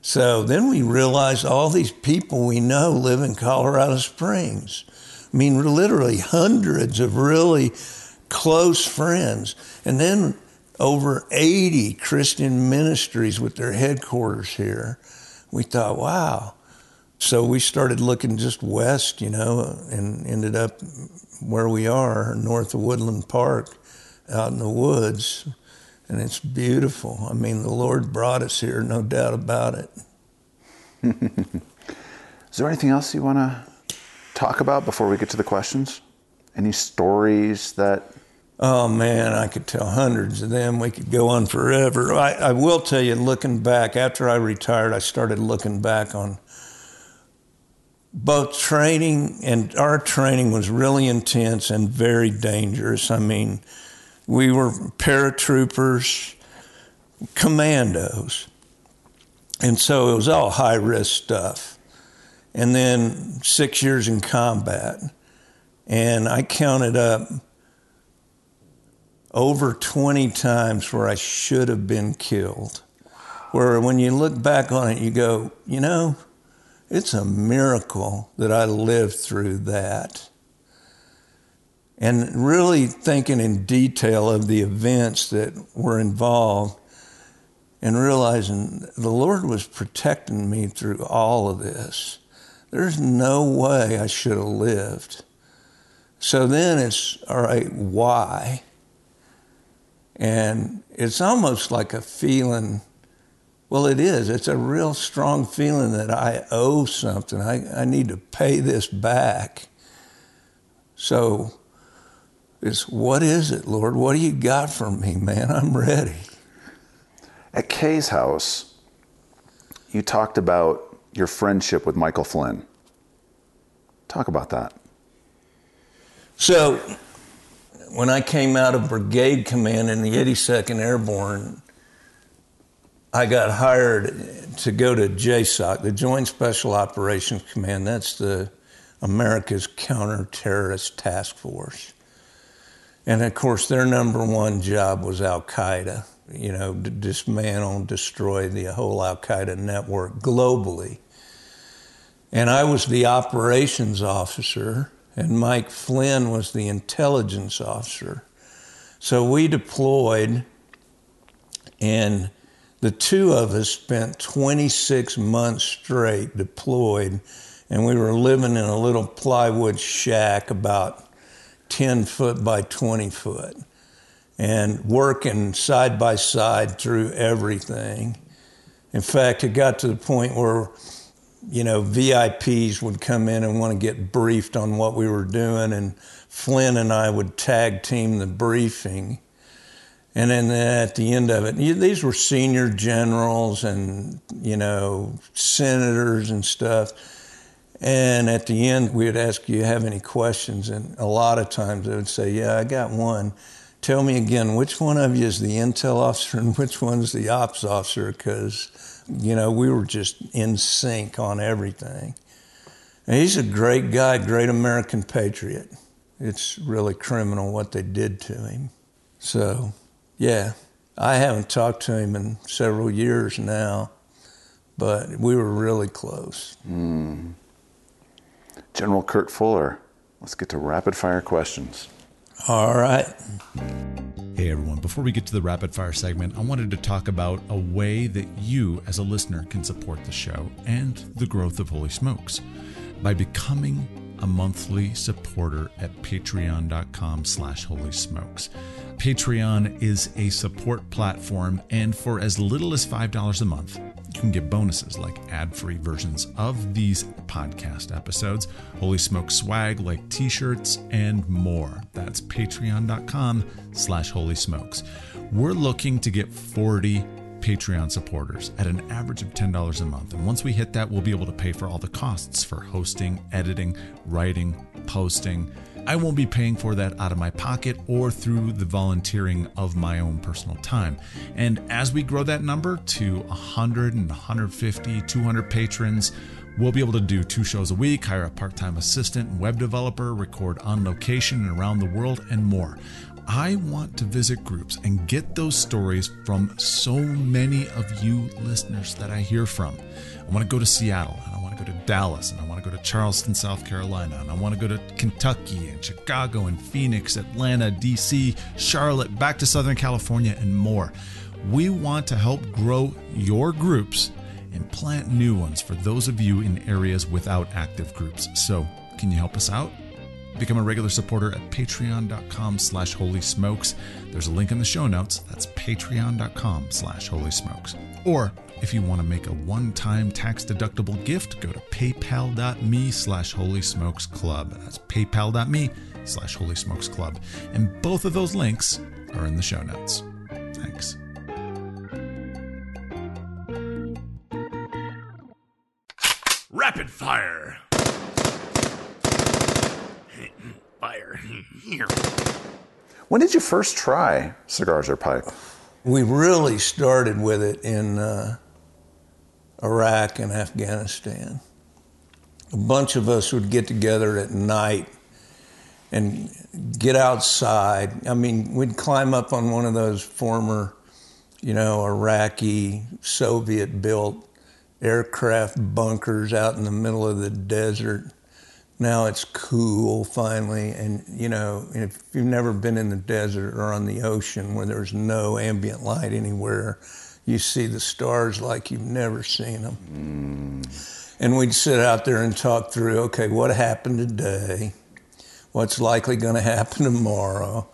So then we realized all these people we know live in Colorado Springs. I mean, literally hundreds of really close friends. And then over 80 Christian ministries with their headquarters here. We thought, wow. So we started looking just west, you know, and ended up where we are, north of Woodland Park, out in the woods and it's beautiful. I mean, the Lord brought us here, no doubt about it. Is there anything else you want to talk about before we get to the questions? Any stories that? Oh man, I could tell hundreds of them. We could go on forever. I, I will tell you, looking back, after I retired, I started looking back on both training, and our training was really intense and very dangerous. I mean, we were paratroopers, commandos. And so it was all high risk stuff. And then six years in combat. And I counted up over 20 times where I should have been killed. Where when you look back on it, you go, you know, it's a miracle that I lived through that and really thinking in detail of the events that were involved and realizing the Lord was protecting me through all of this. There's no way I should have lived. So then it's, all right, why? And it's almost like a feeling, well, it is. It's a real strong feeling that I owe something. I, I need to pay this back. So, it's what is it, Lord? What do you got for me, man? I'm ready. At Kay's house, you talked about your friendship with Michael Flynn. Talk about that. So, when I came out of brigade command in the 82nd Airborne, I got hired to go to JSOC, the Joint Special Operations Command. That's the America's Counter-Terrorist Task Force. And of course, their number one job was Al Qaeda, you know, to dismantle destroy the whole Al Qaeda network globally. And I was the operations officer, and Mike Flynn was the intelligence officer. So we deployed, and the two of us spent 26 months straight deployed, and we were living in a little plywood shack about 10 foot by 20 foot and working side by side through everything. In fact, it got to the point where, you know, VIPs would come in and want to get briefed on what we were doing, and Flynn and I would tag team the briefing. And then at the end of it, these were senior generals and, you know, senators and stuff and at the end, we would ask, Do you have any questions? And a lot of times they would say, Yeah, I got one. Tell me again, which one of you is the intel officer and which one's the ops officer? Because, you know, we were just in sync on everything. And he's a great guy, great American patriot. It's really criminal what they did to him. So, yeah, I haven't talked to him in several years now, but we were really close. Mm. General Kurt Fuller. Let's get to rapid fire questions. All right. Hey everyone, before we get to the rapid fire segment, I wanted to talk about a way that you as a listener can support the show and the growth of Holy Smokes by becoming a monthly supporter at patreon.com slash holy smokes. Patreon is a support platform, and for as little as $5 a month, you can get bonuses like ad-free versions of these podcast episodes, Holy Smoke swag like t-shirts, and more. That's patreon.com slash holy smokes. We're looking to get 40 Patreon supporters at an average of $10 a month. And once we hit that, we'll be able to pay for all the costs for hosting, editing, writing, posting, I won't be paying for that out of my pocket or through the volunteering of my own personal time. And as we grow that number to 100 and 150, 200 patrons, We'll be able to do two shows a week, hire a part time assistant and web developer, record on location and around the world, and more. I want to visit groups and get those stories from so many of you listeners that I hear from. I want to go to Seattle and I want to go to Dallas and I want to go to Charleston, South Carolina, and I want to go to Kentucky and Chicago and Phoenix, Atlanta, DC, Charlotte, back to Southern California, and more. We want to help grow your groups and plant new ones for those of you in areas without active groups. So, can you help us out? Become a regular supporter at patreon.com slash holy smokes. There's a link in the show notes. That's patreon.com slash holy smokes. Or if you want to make a one-time tax-deductible gift, go to paypal.me slash holy smokes club. That's paypal.me slash holy smokes club. And both of those links are in the show notes. Thanks. Rapid fire. Fire here. When did you first try cigars or pipe? We really started with it in uh, Iraq and Afghanistan. A bunch of us would get together at night and get outside. I mean, we'd climb up on one of those former, you know, Iraqi, Soviet built aircraft bunkers out in the middle of the desert. Now it's cool finally, and you know, if you've never been in the desert or on the ocean where there's no ambient light anywhere, you see the stars like you've never seen them. Mm. And we'd sit out there and talk through, okay, what happened today? What's likely going to happen tomorrow?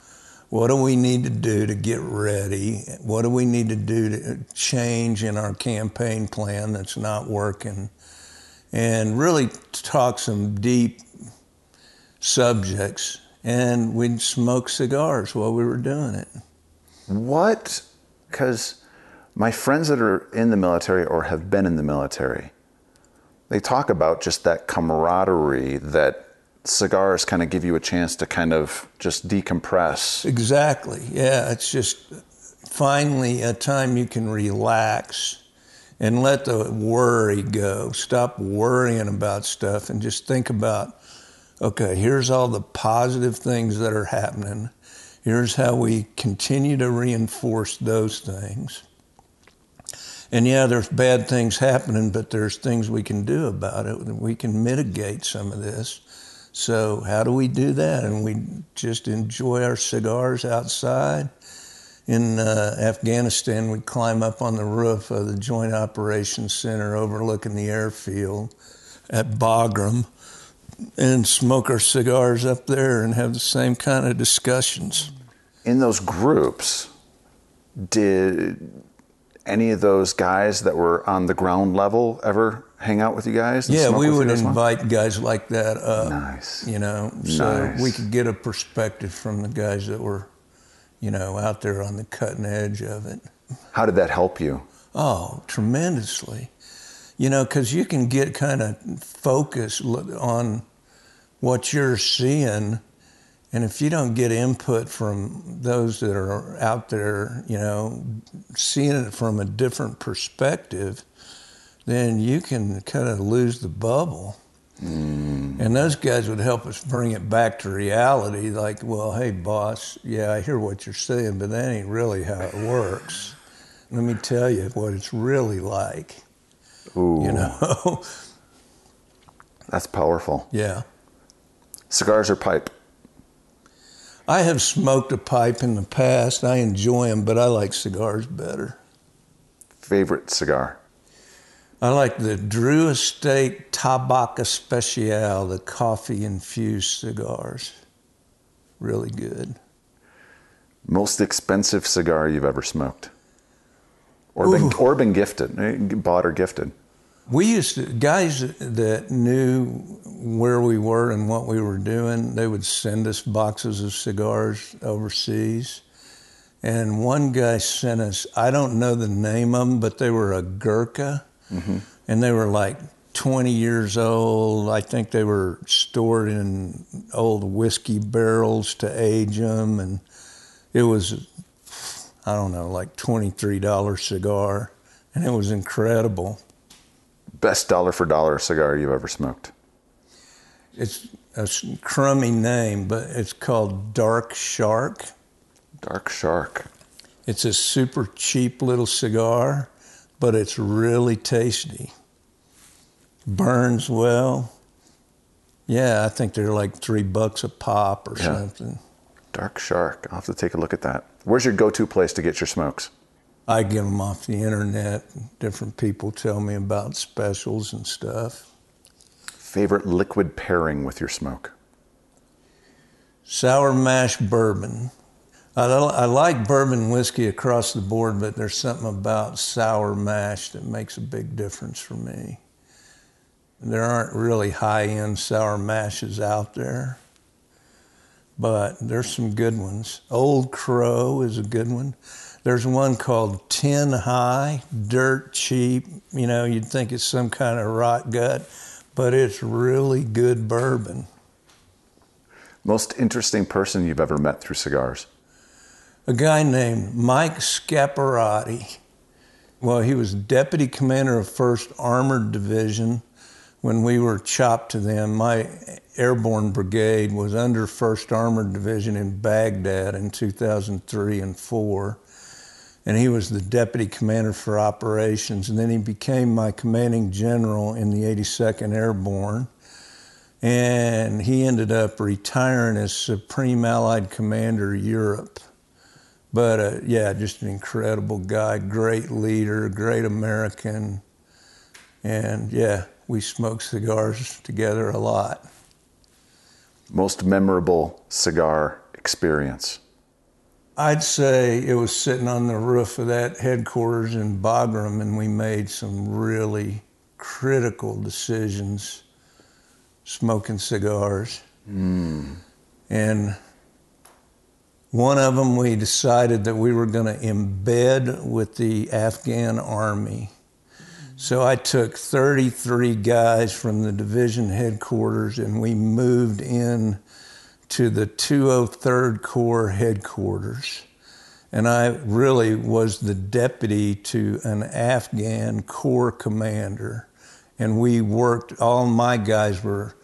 What do we need to do to get ready? What do we need to do to change in our campaign plan that's not working? And really talk some deep subjects. And we'd smoke cigars while we were doing it. What? Because my friends that are in the military or have been in the military, they talk about just that camaraderie that cigars kind of give you a chance to kind of just decompress. Exactly. Yeah, it's just finally a time you can relax and let the worry go. Stop worrying about stuff and just think about okay, here's all the positive things that are happening. Here's how we continue to reinforce those things. And yeah, there's bad things happening, but there's things we can do about it. We can mitigate some of this. So, how do we do that? And we just enjoy our cigars outside. In uh, Afghanistan, we climb up on the roof of the Joint Operations Center overlooking the airfield at Bagram and smoke our cigars up there and have the same kind of discussions. In those groups, did any of those guys that were on the ground level ever hang out with you guys? Yeah, we would invite well? guys like that up. Nice. You know, so nice. we could get a perspective from the guys that were, you know, out there on the cutting edge of it. How did that help you? Oh, tremendously. You know, because you can get kind of focused on what you're seeing. And if you don't get input from those that are out there, you know, seeing it from a different perspective, then you can kind of lose the bubble. Mm. And those guys would help us bring it back to reality like, well, hey, boss, yeah, I hear what you're saying, but that ain't really how it works. Let me tell you what it's really like. Ooh. You know? That's powerful. Yeah. Cigars or pipe? I have smoked a pipe in the past. I enjoy them, but I like cigars better. Favorite cigar? I like the Drew Estate Tabak Especial, the coffee infused cigars. Really good. Most expensive cigar you've ever smoked? Or been, or been gifted, eh, bought or gifted? We used to, guys that knew where we were and what we were doing, they would send us boxes of cigars overseas. And one guy sent us, I don't know the name of them, but they were a Gurkha Mm-hmm. And they were like 20 years old. I think they were stored in old whiskey barrels to age them, and it was, I don't know, like $23 cigar, and it was incredible. Best dollar for dollar cigar you've ever smoked? It's a crummy name, but it's called Dark Shark. Dark Shark. It's a super cheap little cigar, but it's really tasty. Burns well. Yeah, I think they're like three bucks a pop or Yeah. something. Dark Shark. I'll have to take a look at that. Where's your go to place to get your smokes? I get them off the internet. Different people tell me about specials and stuff. Favorite liquid pairing with your smoke? Sour mash bourbon. I, I like bourbon whiskey across the board, but there's something about sour mash that makes a big difference for me. There aren't really high end sour mashes out there, but there's some good ones. Old Crow is a good one. There's one called Ten High, dirt cheap. You know, you'd think it's some kind of rot gut, but it's really good bourbon. Most interesting person you've ever met through cigars? a guy named Mike Scaparrotti. Well, he was deputy commander of 1st Armored Division when we were chopped to them. My airborne brigade was under 1st Armored Division in Baghdad in 2003 and 4. And he was the deputy commander for operations. And then he became my commanding general in the 82nd Airborne. And he ended up retiring as Supreme Allied Commander Europe. But uh, yeah, just an incredible guy, great leader, great American. And yeah, we smoked cigars together a lot. Most memorable cigar experience? I'd say it was sitting on the roof of that headquarters in Bagram, and we made some really critical decisions smoking cigars. Hmm. And one of them, we decided that we were going to embed with the Afghan army. So I took 33 guys from the division headquarters and we moved in to the 203rd Corps headquarters. And I really was the deputy to an Afghan Corps commander. And we worked, all my guys were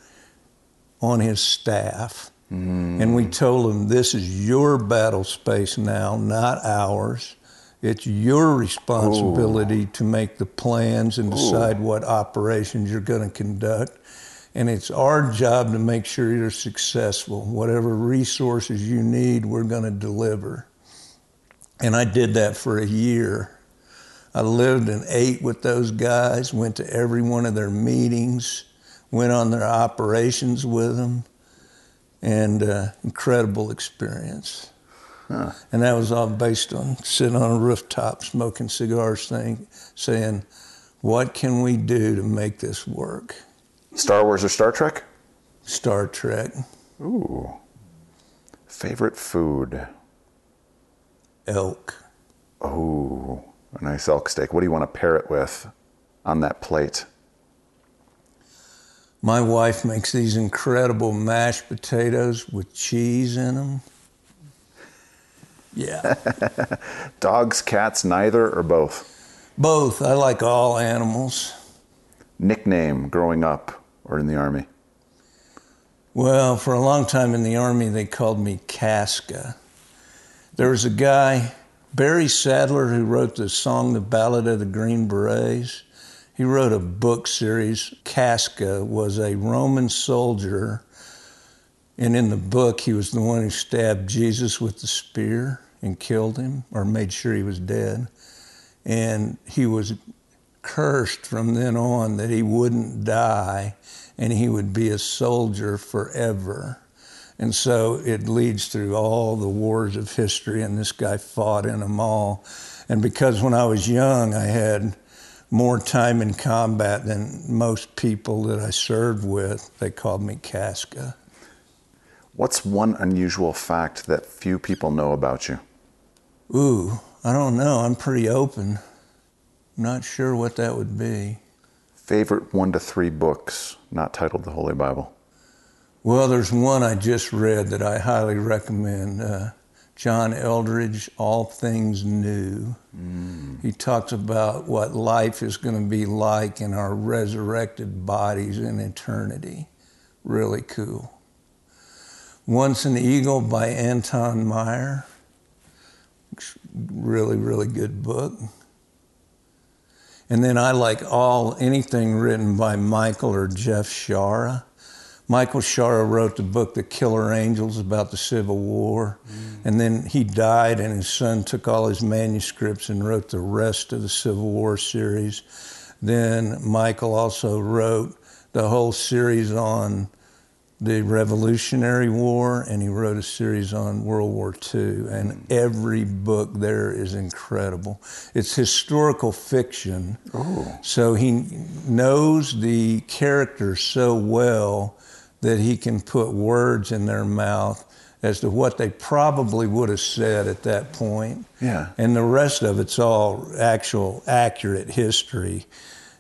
on his staff. Mm. And we told him, this is your battle space now, not ours. It's your responsibility to make the plans and decide what operations you're going to conduct. And it's our job to make sure you're successful. Whatever resources you need, we're going to deliver. And I did that for a year. I lived and ate with those guys, went to every one of their meetings, went on their operations with them, and uh, incredible experience. And that was all based on sitting on a rooftop smoking cigars, thing, saying, "What can we do to make this work?" Star Wars or Star Trek? Star Trek, Ooh. Favorite food? elk. Ooh, a nice elk steak. What do you want to pair it with on that plate? My wife makes these incredible mashed potatoes with cheese in them. Yeah, Dogs, cats, neither, or both? both. I like all animals. Nickname growing up or in the Army? Well, for a long time in the Army, they called me Casca. There was a guy, Barry Sadler, who wrote the song The Ballad of the Green Berets. He wrote a book series. Casca was a Roman soldier, and in the book, he was the one who stabbed Jesus with the spear and killed him, or made sure he was dead. And he was cursed from then on that he wouldn't die and he would be a soldier forever. And so it leads through all the wars of history, and this guy fought in them all. And because when I was young, I had more time in combat than most people that I served with, they called me Casca. What's one unusual fact that few people know about you? Ooh, I don't know. I'm pretty open. Not sure what that would be. favorite one to three books not titled the Holy Bible? Well, there's one I just read that I highly recommend. Uh, John Eldredge, All Things New. Mm. He talks about what life is going to be like in our resurrected bodies in eternity. Really cool. Once an Eagle by Anton Myrer. Really, really good book. And then I like all anything written by Michael or Jeff Shaara. Michael Shaara wrote the book The Killer Angels about the Civil War. Mm. And then he died, and his son took all his manuscripts and wrote the rest of the Civil War series. Then Michael also wrote the whole series on the Revolutionary War, and he wrote a series on World War II. And mm. every book there is incredible. It's historical fiction. Oh. So he knows the characters so well that he can put words in their mouth as to what they probably would have said at that point. Yeah. And the rest of it's all actual accurate history.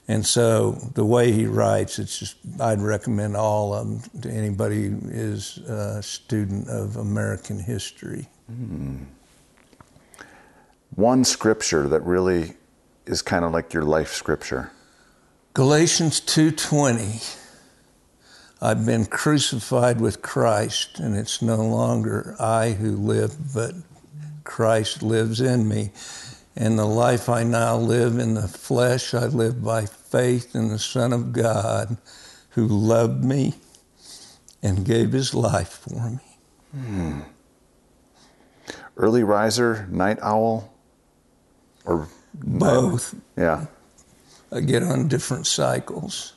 And so the way he writes, it's just I'd recommend all of them to anybody who is a student of American history. Mm. One scripture that really is kind of like your life scripture. Galatians 2:20 I've been crucified with Christ, and it's no longer I who live, but Christ lives in me. And the life I now live in the flesh, I live by faith in the Son of God who loved me and gave his life for me. Hmm. Early riser, night owl, or both? Yeah. I get on different cycles.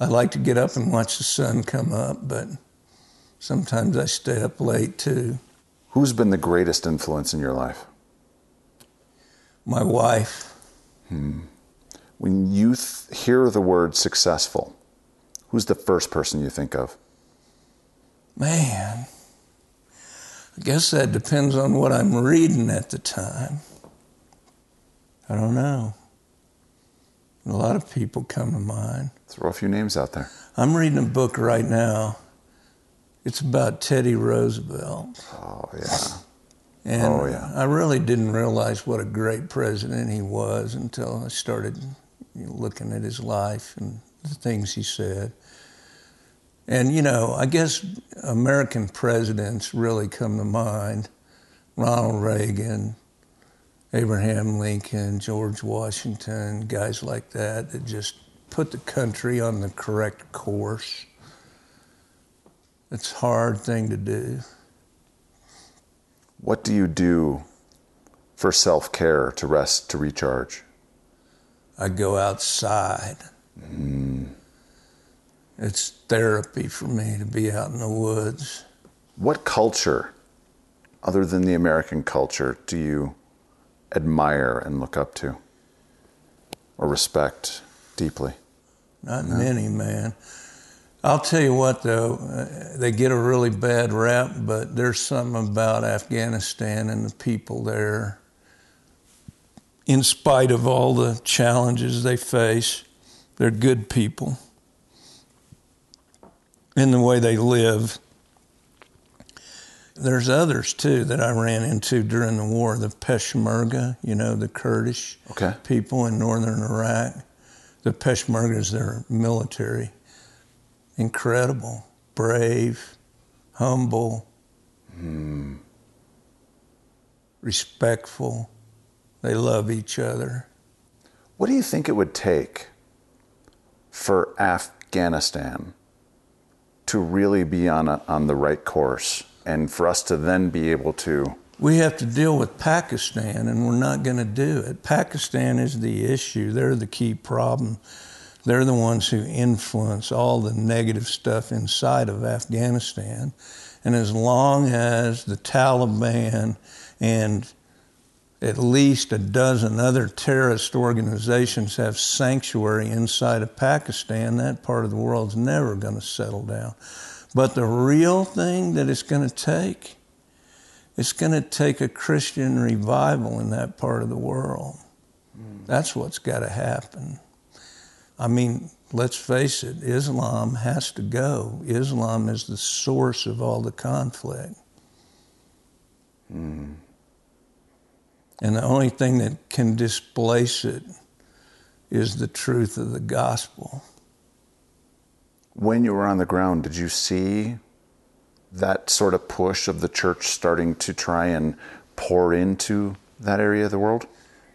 I like to get up and watch the sun come up, but sometimes I stay up late too. Who's been the greatest influence in your life? My wife. Hmm. When you th- hear the word successful, who's the first person you think of? Man, I guess that depends on what I'm reading at the time. I don't know. A lot of people come to mind. Throw a few names out there. I'm reading a book right now. It's about Teddy Roosevelt. Oh, yeah. And oh, yeah. I really didn't realize what a great president he was until I started looking at his life and the things he said. And, you know, I guess American presidents really come to mind Ronald Reagan, Abraham Lincoln, George Washington, guys like that that just put the country on the correct course. It's a hard thing to do. What do you do for self care, to rest, to recharge? I go outside. Mm. It's therapy for me to be out in the woods. What culture, other than the American culture, do you admire and look up to or respect deeply? Not no. many, man. I'll tell you what, though, uh, they get a really bad rap, but there's something about Afghanistan and the people there. In spite of all the challenges they face, they're good people. In the way they live, there's others too that I ran into during the war. The Peshmerga, you know, the Kurdish okay. people in northern Iraq. The Peshmergas, their military. Incredible, brave, humble, mm. respectful. They love each other. What do you think it would take for Afghanistan to really be on, a, on the right course? and for us to then be able to. We have to deal with Pakistan, and we're not going to do it. Pakistan is the issue, they're the key problem. They're the ones who influence all the negative stuff inside of Afghanistan. And as long as the Taliban and at least a dozen other terrorist organizations have sanctuary inside of Pakistan, that part of the world's never going to settle down. But the real thing that it's going to take, it's going to take a Christian revival in that part of the world. Mm. That's what's got to happen. I mean, let's face it, Islam has to go. Islam is the source of all the conflict. Hmm. And the only thing that can displace it is the truth of the gospel. When you were on the ground, did you see that sort of push of the church starting to try and pour into that area of the world?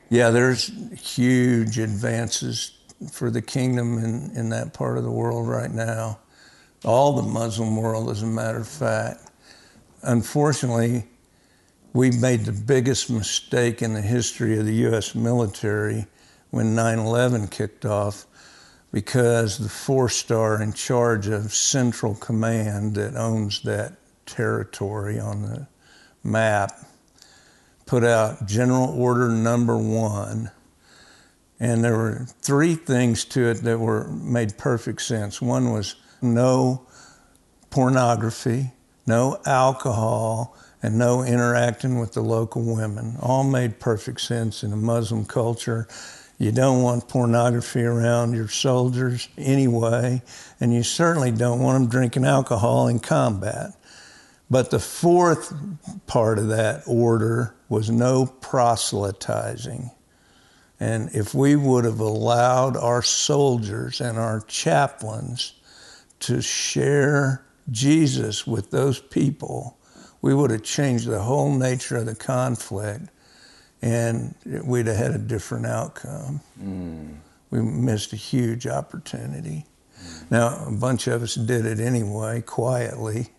Yeah, there's huge advances for the kingdom in, in that part of the world right now. All the Muslim world, as a matter of fact. Unfortunately, we made the biggest mistake in the history of the U.S. military when 9 11 kicked off because the four star in charge of Central Command that owns that territory on the map put out General Order Number One. And there were three things to it that were made perfect sense. One was no pornography, no alcohol, and no interacting with the local women. All made perfect sense in a Muslim culture. You don't want pornography around your soldiers anyway, and you certainly don't want them drinking alcohol in combat. But the fourth part of that order was no proselytizing. And if we would have allowed our soldiers and our chaplains to share Jesus with those people, we would have changed the whole nature of the conflict and we'd have had a different outcome. Mm. We missed a huge opportunity. Mm. Now, a bunch of us did it anyway, quietly,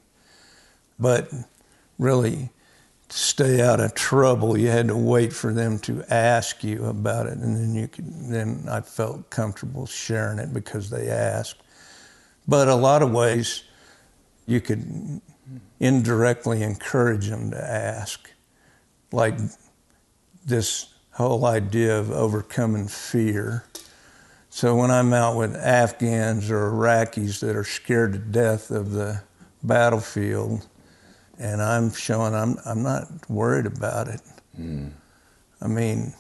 but really, to stay out of trouble, you had to wait for them to ask you about it, and then you could. Then I felt comfortable sharing it because they asked. But a lot of ways, you could indirectly encourage them to ask, like this whole idea of overcoming fear. So when I'm out with Afghans or Iraqis that are scared to death of the battlefield, and I'm showing I'm I'm not worried about it. Mm. I mean,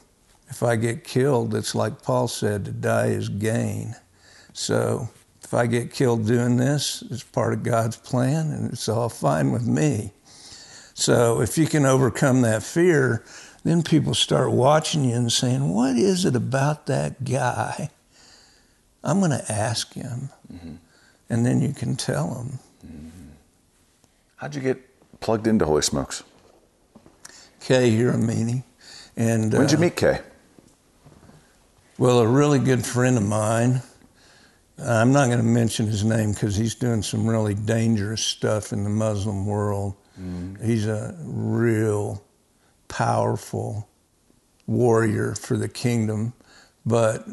if I get killed, it's like Paul said, to die is gain. So if I get killed doing this, it's part of God's plan, and it's all fine with me. So if you can overcome that fear, then people start watching you and saying, What is it about that guy? I'm going to ask him. Mm-hmm. And then you can tell him. Mm-hmm. How'd you get plugged into Holy Smokes? Kay Hiramine. And when'd you uh, meet Kay? Well, a really good friend of mine. I'm not going to mention his name because he's doing some really dangerous stuff in the Muslim world. Mm. He's a real powerful warrior for the kingdom, but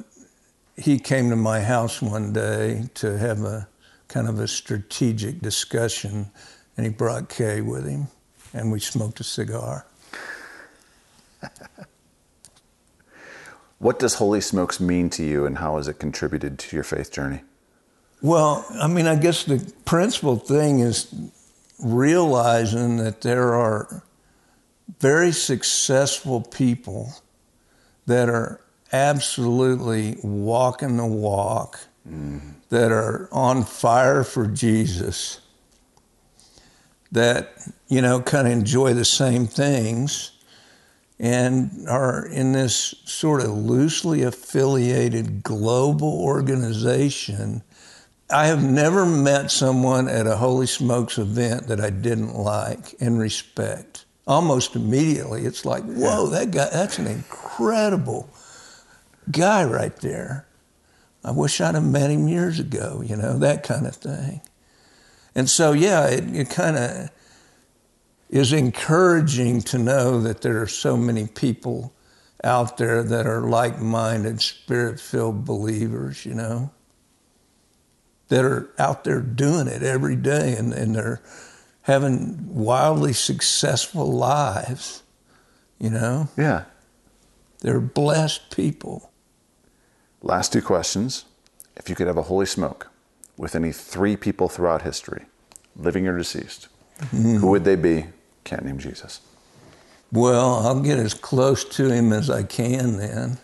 he came to my house one day to have a kind of a strategic discussion, and he brought Kay with him, and we smoked a cigar. what does Holy Smokes mean to you, and how has it contributed to your faith journey? Well, I mean, I guess the principal thing is realizing that there are very successful people that are absolutely walking the walk, mm. that are on fire for Jesus, that, you know, kind of enjoy the same things and are in this sort of loosely affiliated global organization. I have never met someone at a Holy Smokes event that I didn't like and respect almost immediately. It's like, whoa, that guy, that's an incredible guy right there. I wish I'd have met him years ago, you know, that kind of thing. And so, yeah, it, it kind of is encouraging to know that there are so many people out there that are like minded, spirit filled believers, you know, that are out there doing it every day and, and they're having wildly successful lives, you know? Yeah. They're blessed people. Last two questions. If you could have a holy smoke with any three people throughout history, living or deceased, mm. who would they be? Can't name Jesus. Well, I'll get as close to him as I can then.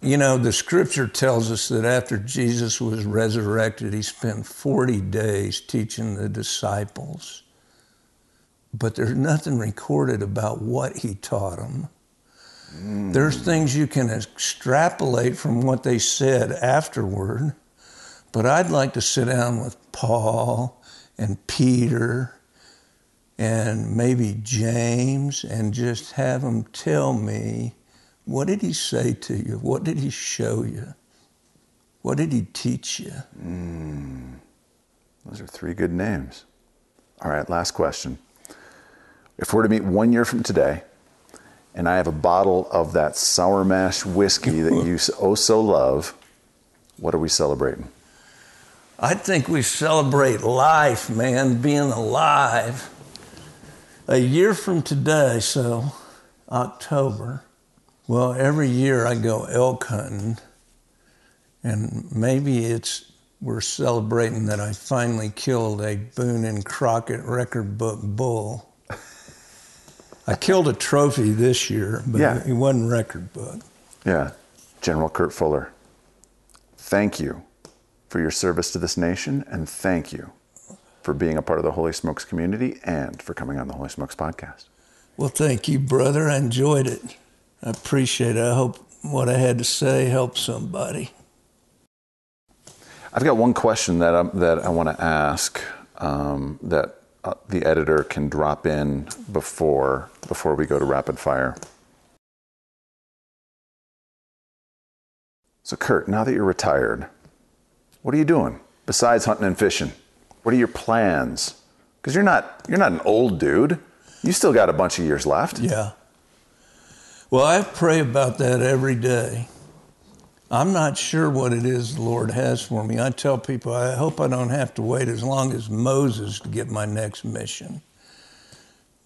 You know, the scripture tells us that after Jesus was resurrected, he spent 40 days teaching the disciples. But there's nothing recorded about what he taught them. Mm. There's things you can extrapolate from what they said afterward. But I'd like to sit down with Paul and Peter and maybe James and just have them tell me what did he say to you? What did he show you? What did he teach you? Mm. Those are three good names. All right, last question. If we're to meet one year from today, and I have a bottle of that sour mash whiskey that you oh so love, what are we celebrating? I think we celebrate life, man, being alive. A year from today, so October, well, every year I go elk hunting, and maybe it's we're celebrating that I finally killed a Boone and Crockett record book bull. I killed a trophy this year, but yeah. it wasn't record book. Yeah. General Kurt Fuller, thank you for your service to this nation, and thank you for being a part of the Holy Smokes community and for coming on the Holy Smokes podcast. Well, thank you, brother. I enjoyed it. I appreciate it. I hope what I had to say helped somebody. I've got one question that, i that I want to ask um, that uh, the editor can drop in before, before we go to rapid fire. So, Kurt, now that you're retired, what are you doing besides hunting and fishing? What are your plans? Because you're not you're not an old dude. You still got a bunch of years left. Yeah. Well, I pray about that every day. I'm not sure what it is the Lord has for me. I tell people I hope I don't have to wait as long as Moses to get my next mission.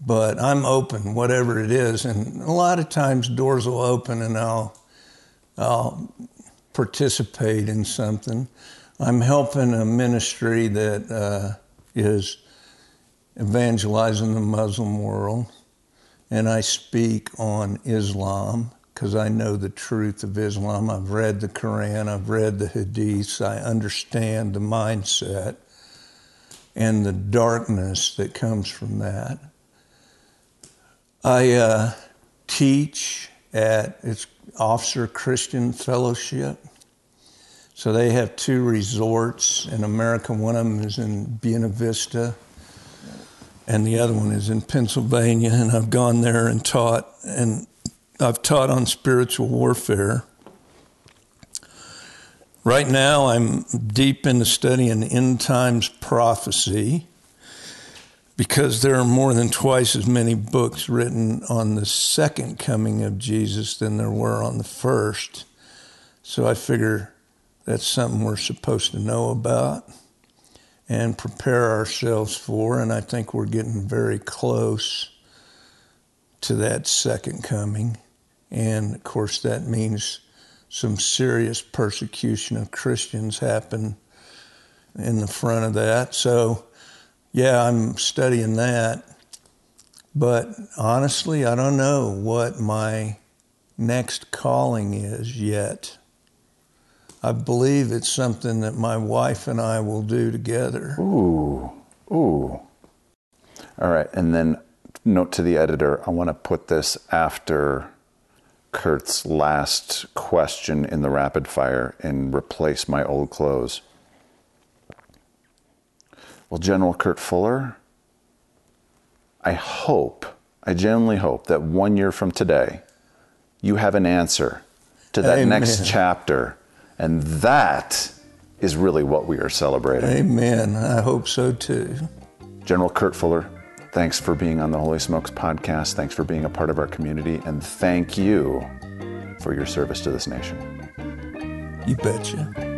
But I'm open, whatever it is, and a lot of times doors will open and I'll I'll participate in something. I'm helping a ministry that uh, is evangelizing the Muslim world, and I speak on Islam because I know the truth of Islam. I've read the Quran, I've read the Hadiths, I understand the mindset and the darkness that comes from that. I uh, teach at its Officer Christian Fellowship so they have two resorts in America. One of them is in Buena Vista, and the other one is in Pennsylvania. And I've gone there and taught, and I've taught on spiritual warfare. Right now, I'm deep into studying end times prophecy because there are more than twice as many books written on the second coming of Jesus than there were on the first. So I figure that's something we're supposed to know about and prepare ourselves for. And I think we're getting very close to that second coming. And of course, that means some serious persecution of Christians happen in the front of that. So, yeah, I'm studying that. But honestly, I don't know what my next calling is yet. I believe it's something that my wife and I will do together. Ooh, ooh. All right, and then note to the editor I want to put this after Kurt's last question in the rapid fire and replace my old clothes. Well, General Kurt Fuller, I hope, I genuinely hope that one year from today, you have an answer to that Amen. next chapter and that is really what we are celebrating. Amen. I hope so too. General Kurt Fuller, thanks for being on the Holy Smokes podcast. Thanks for being a part of our community. And thank you for your service to this nation. You betcha.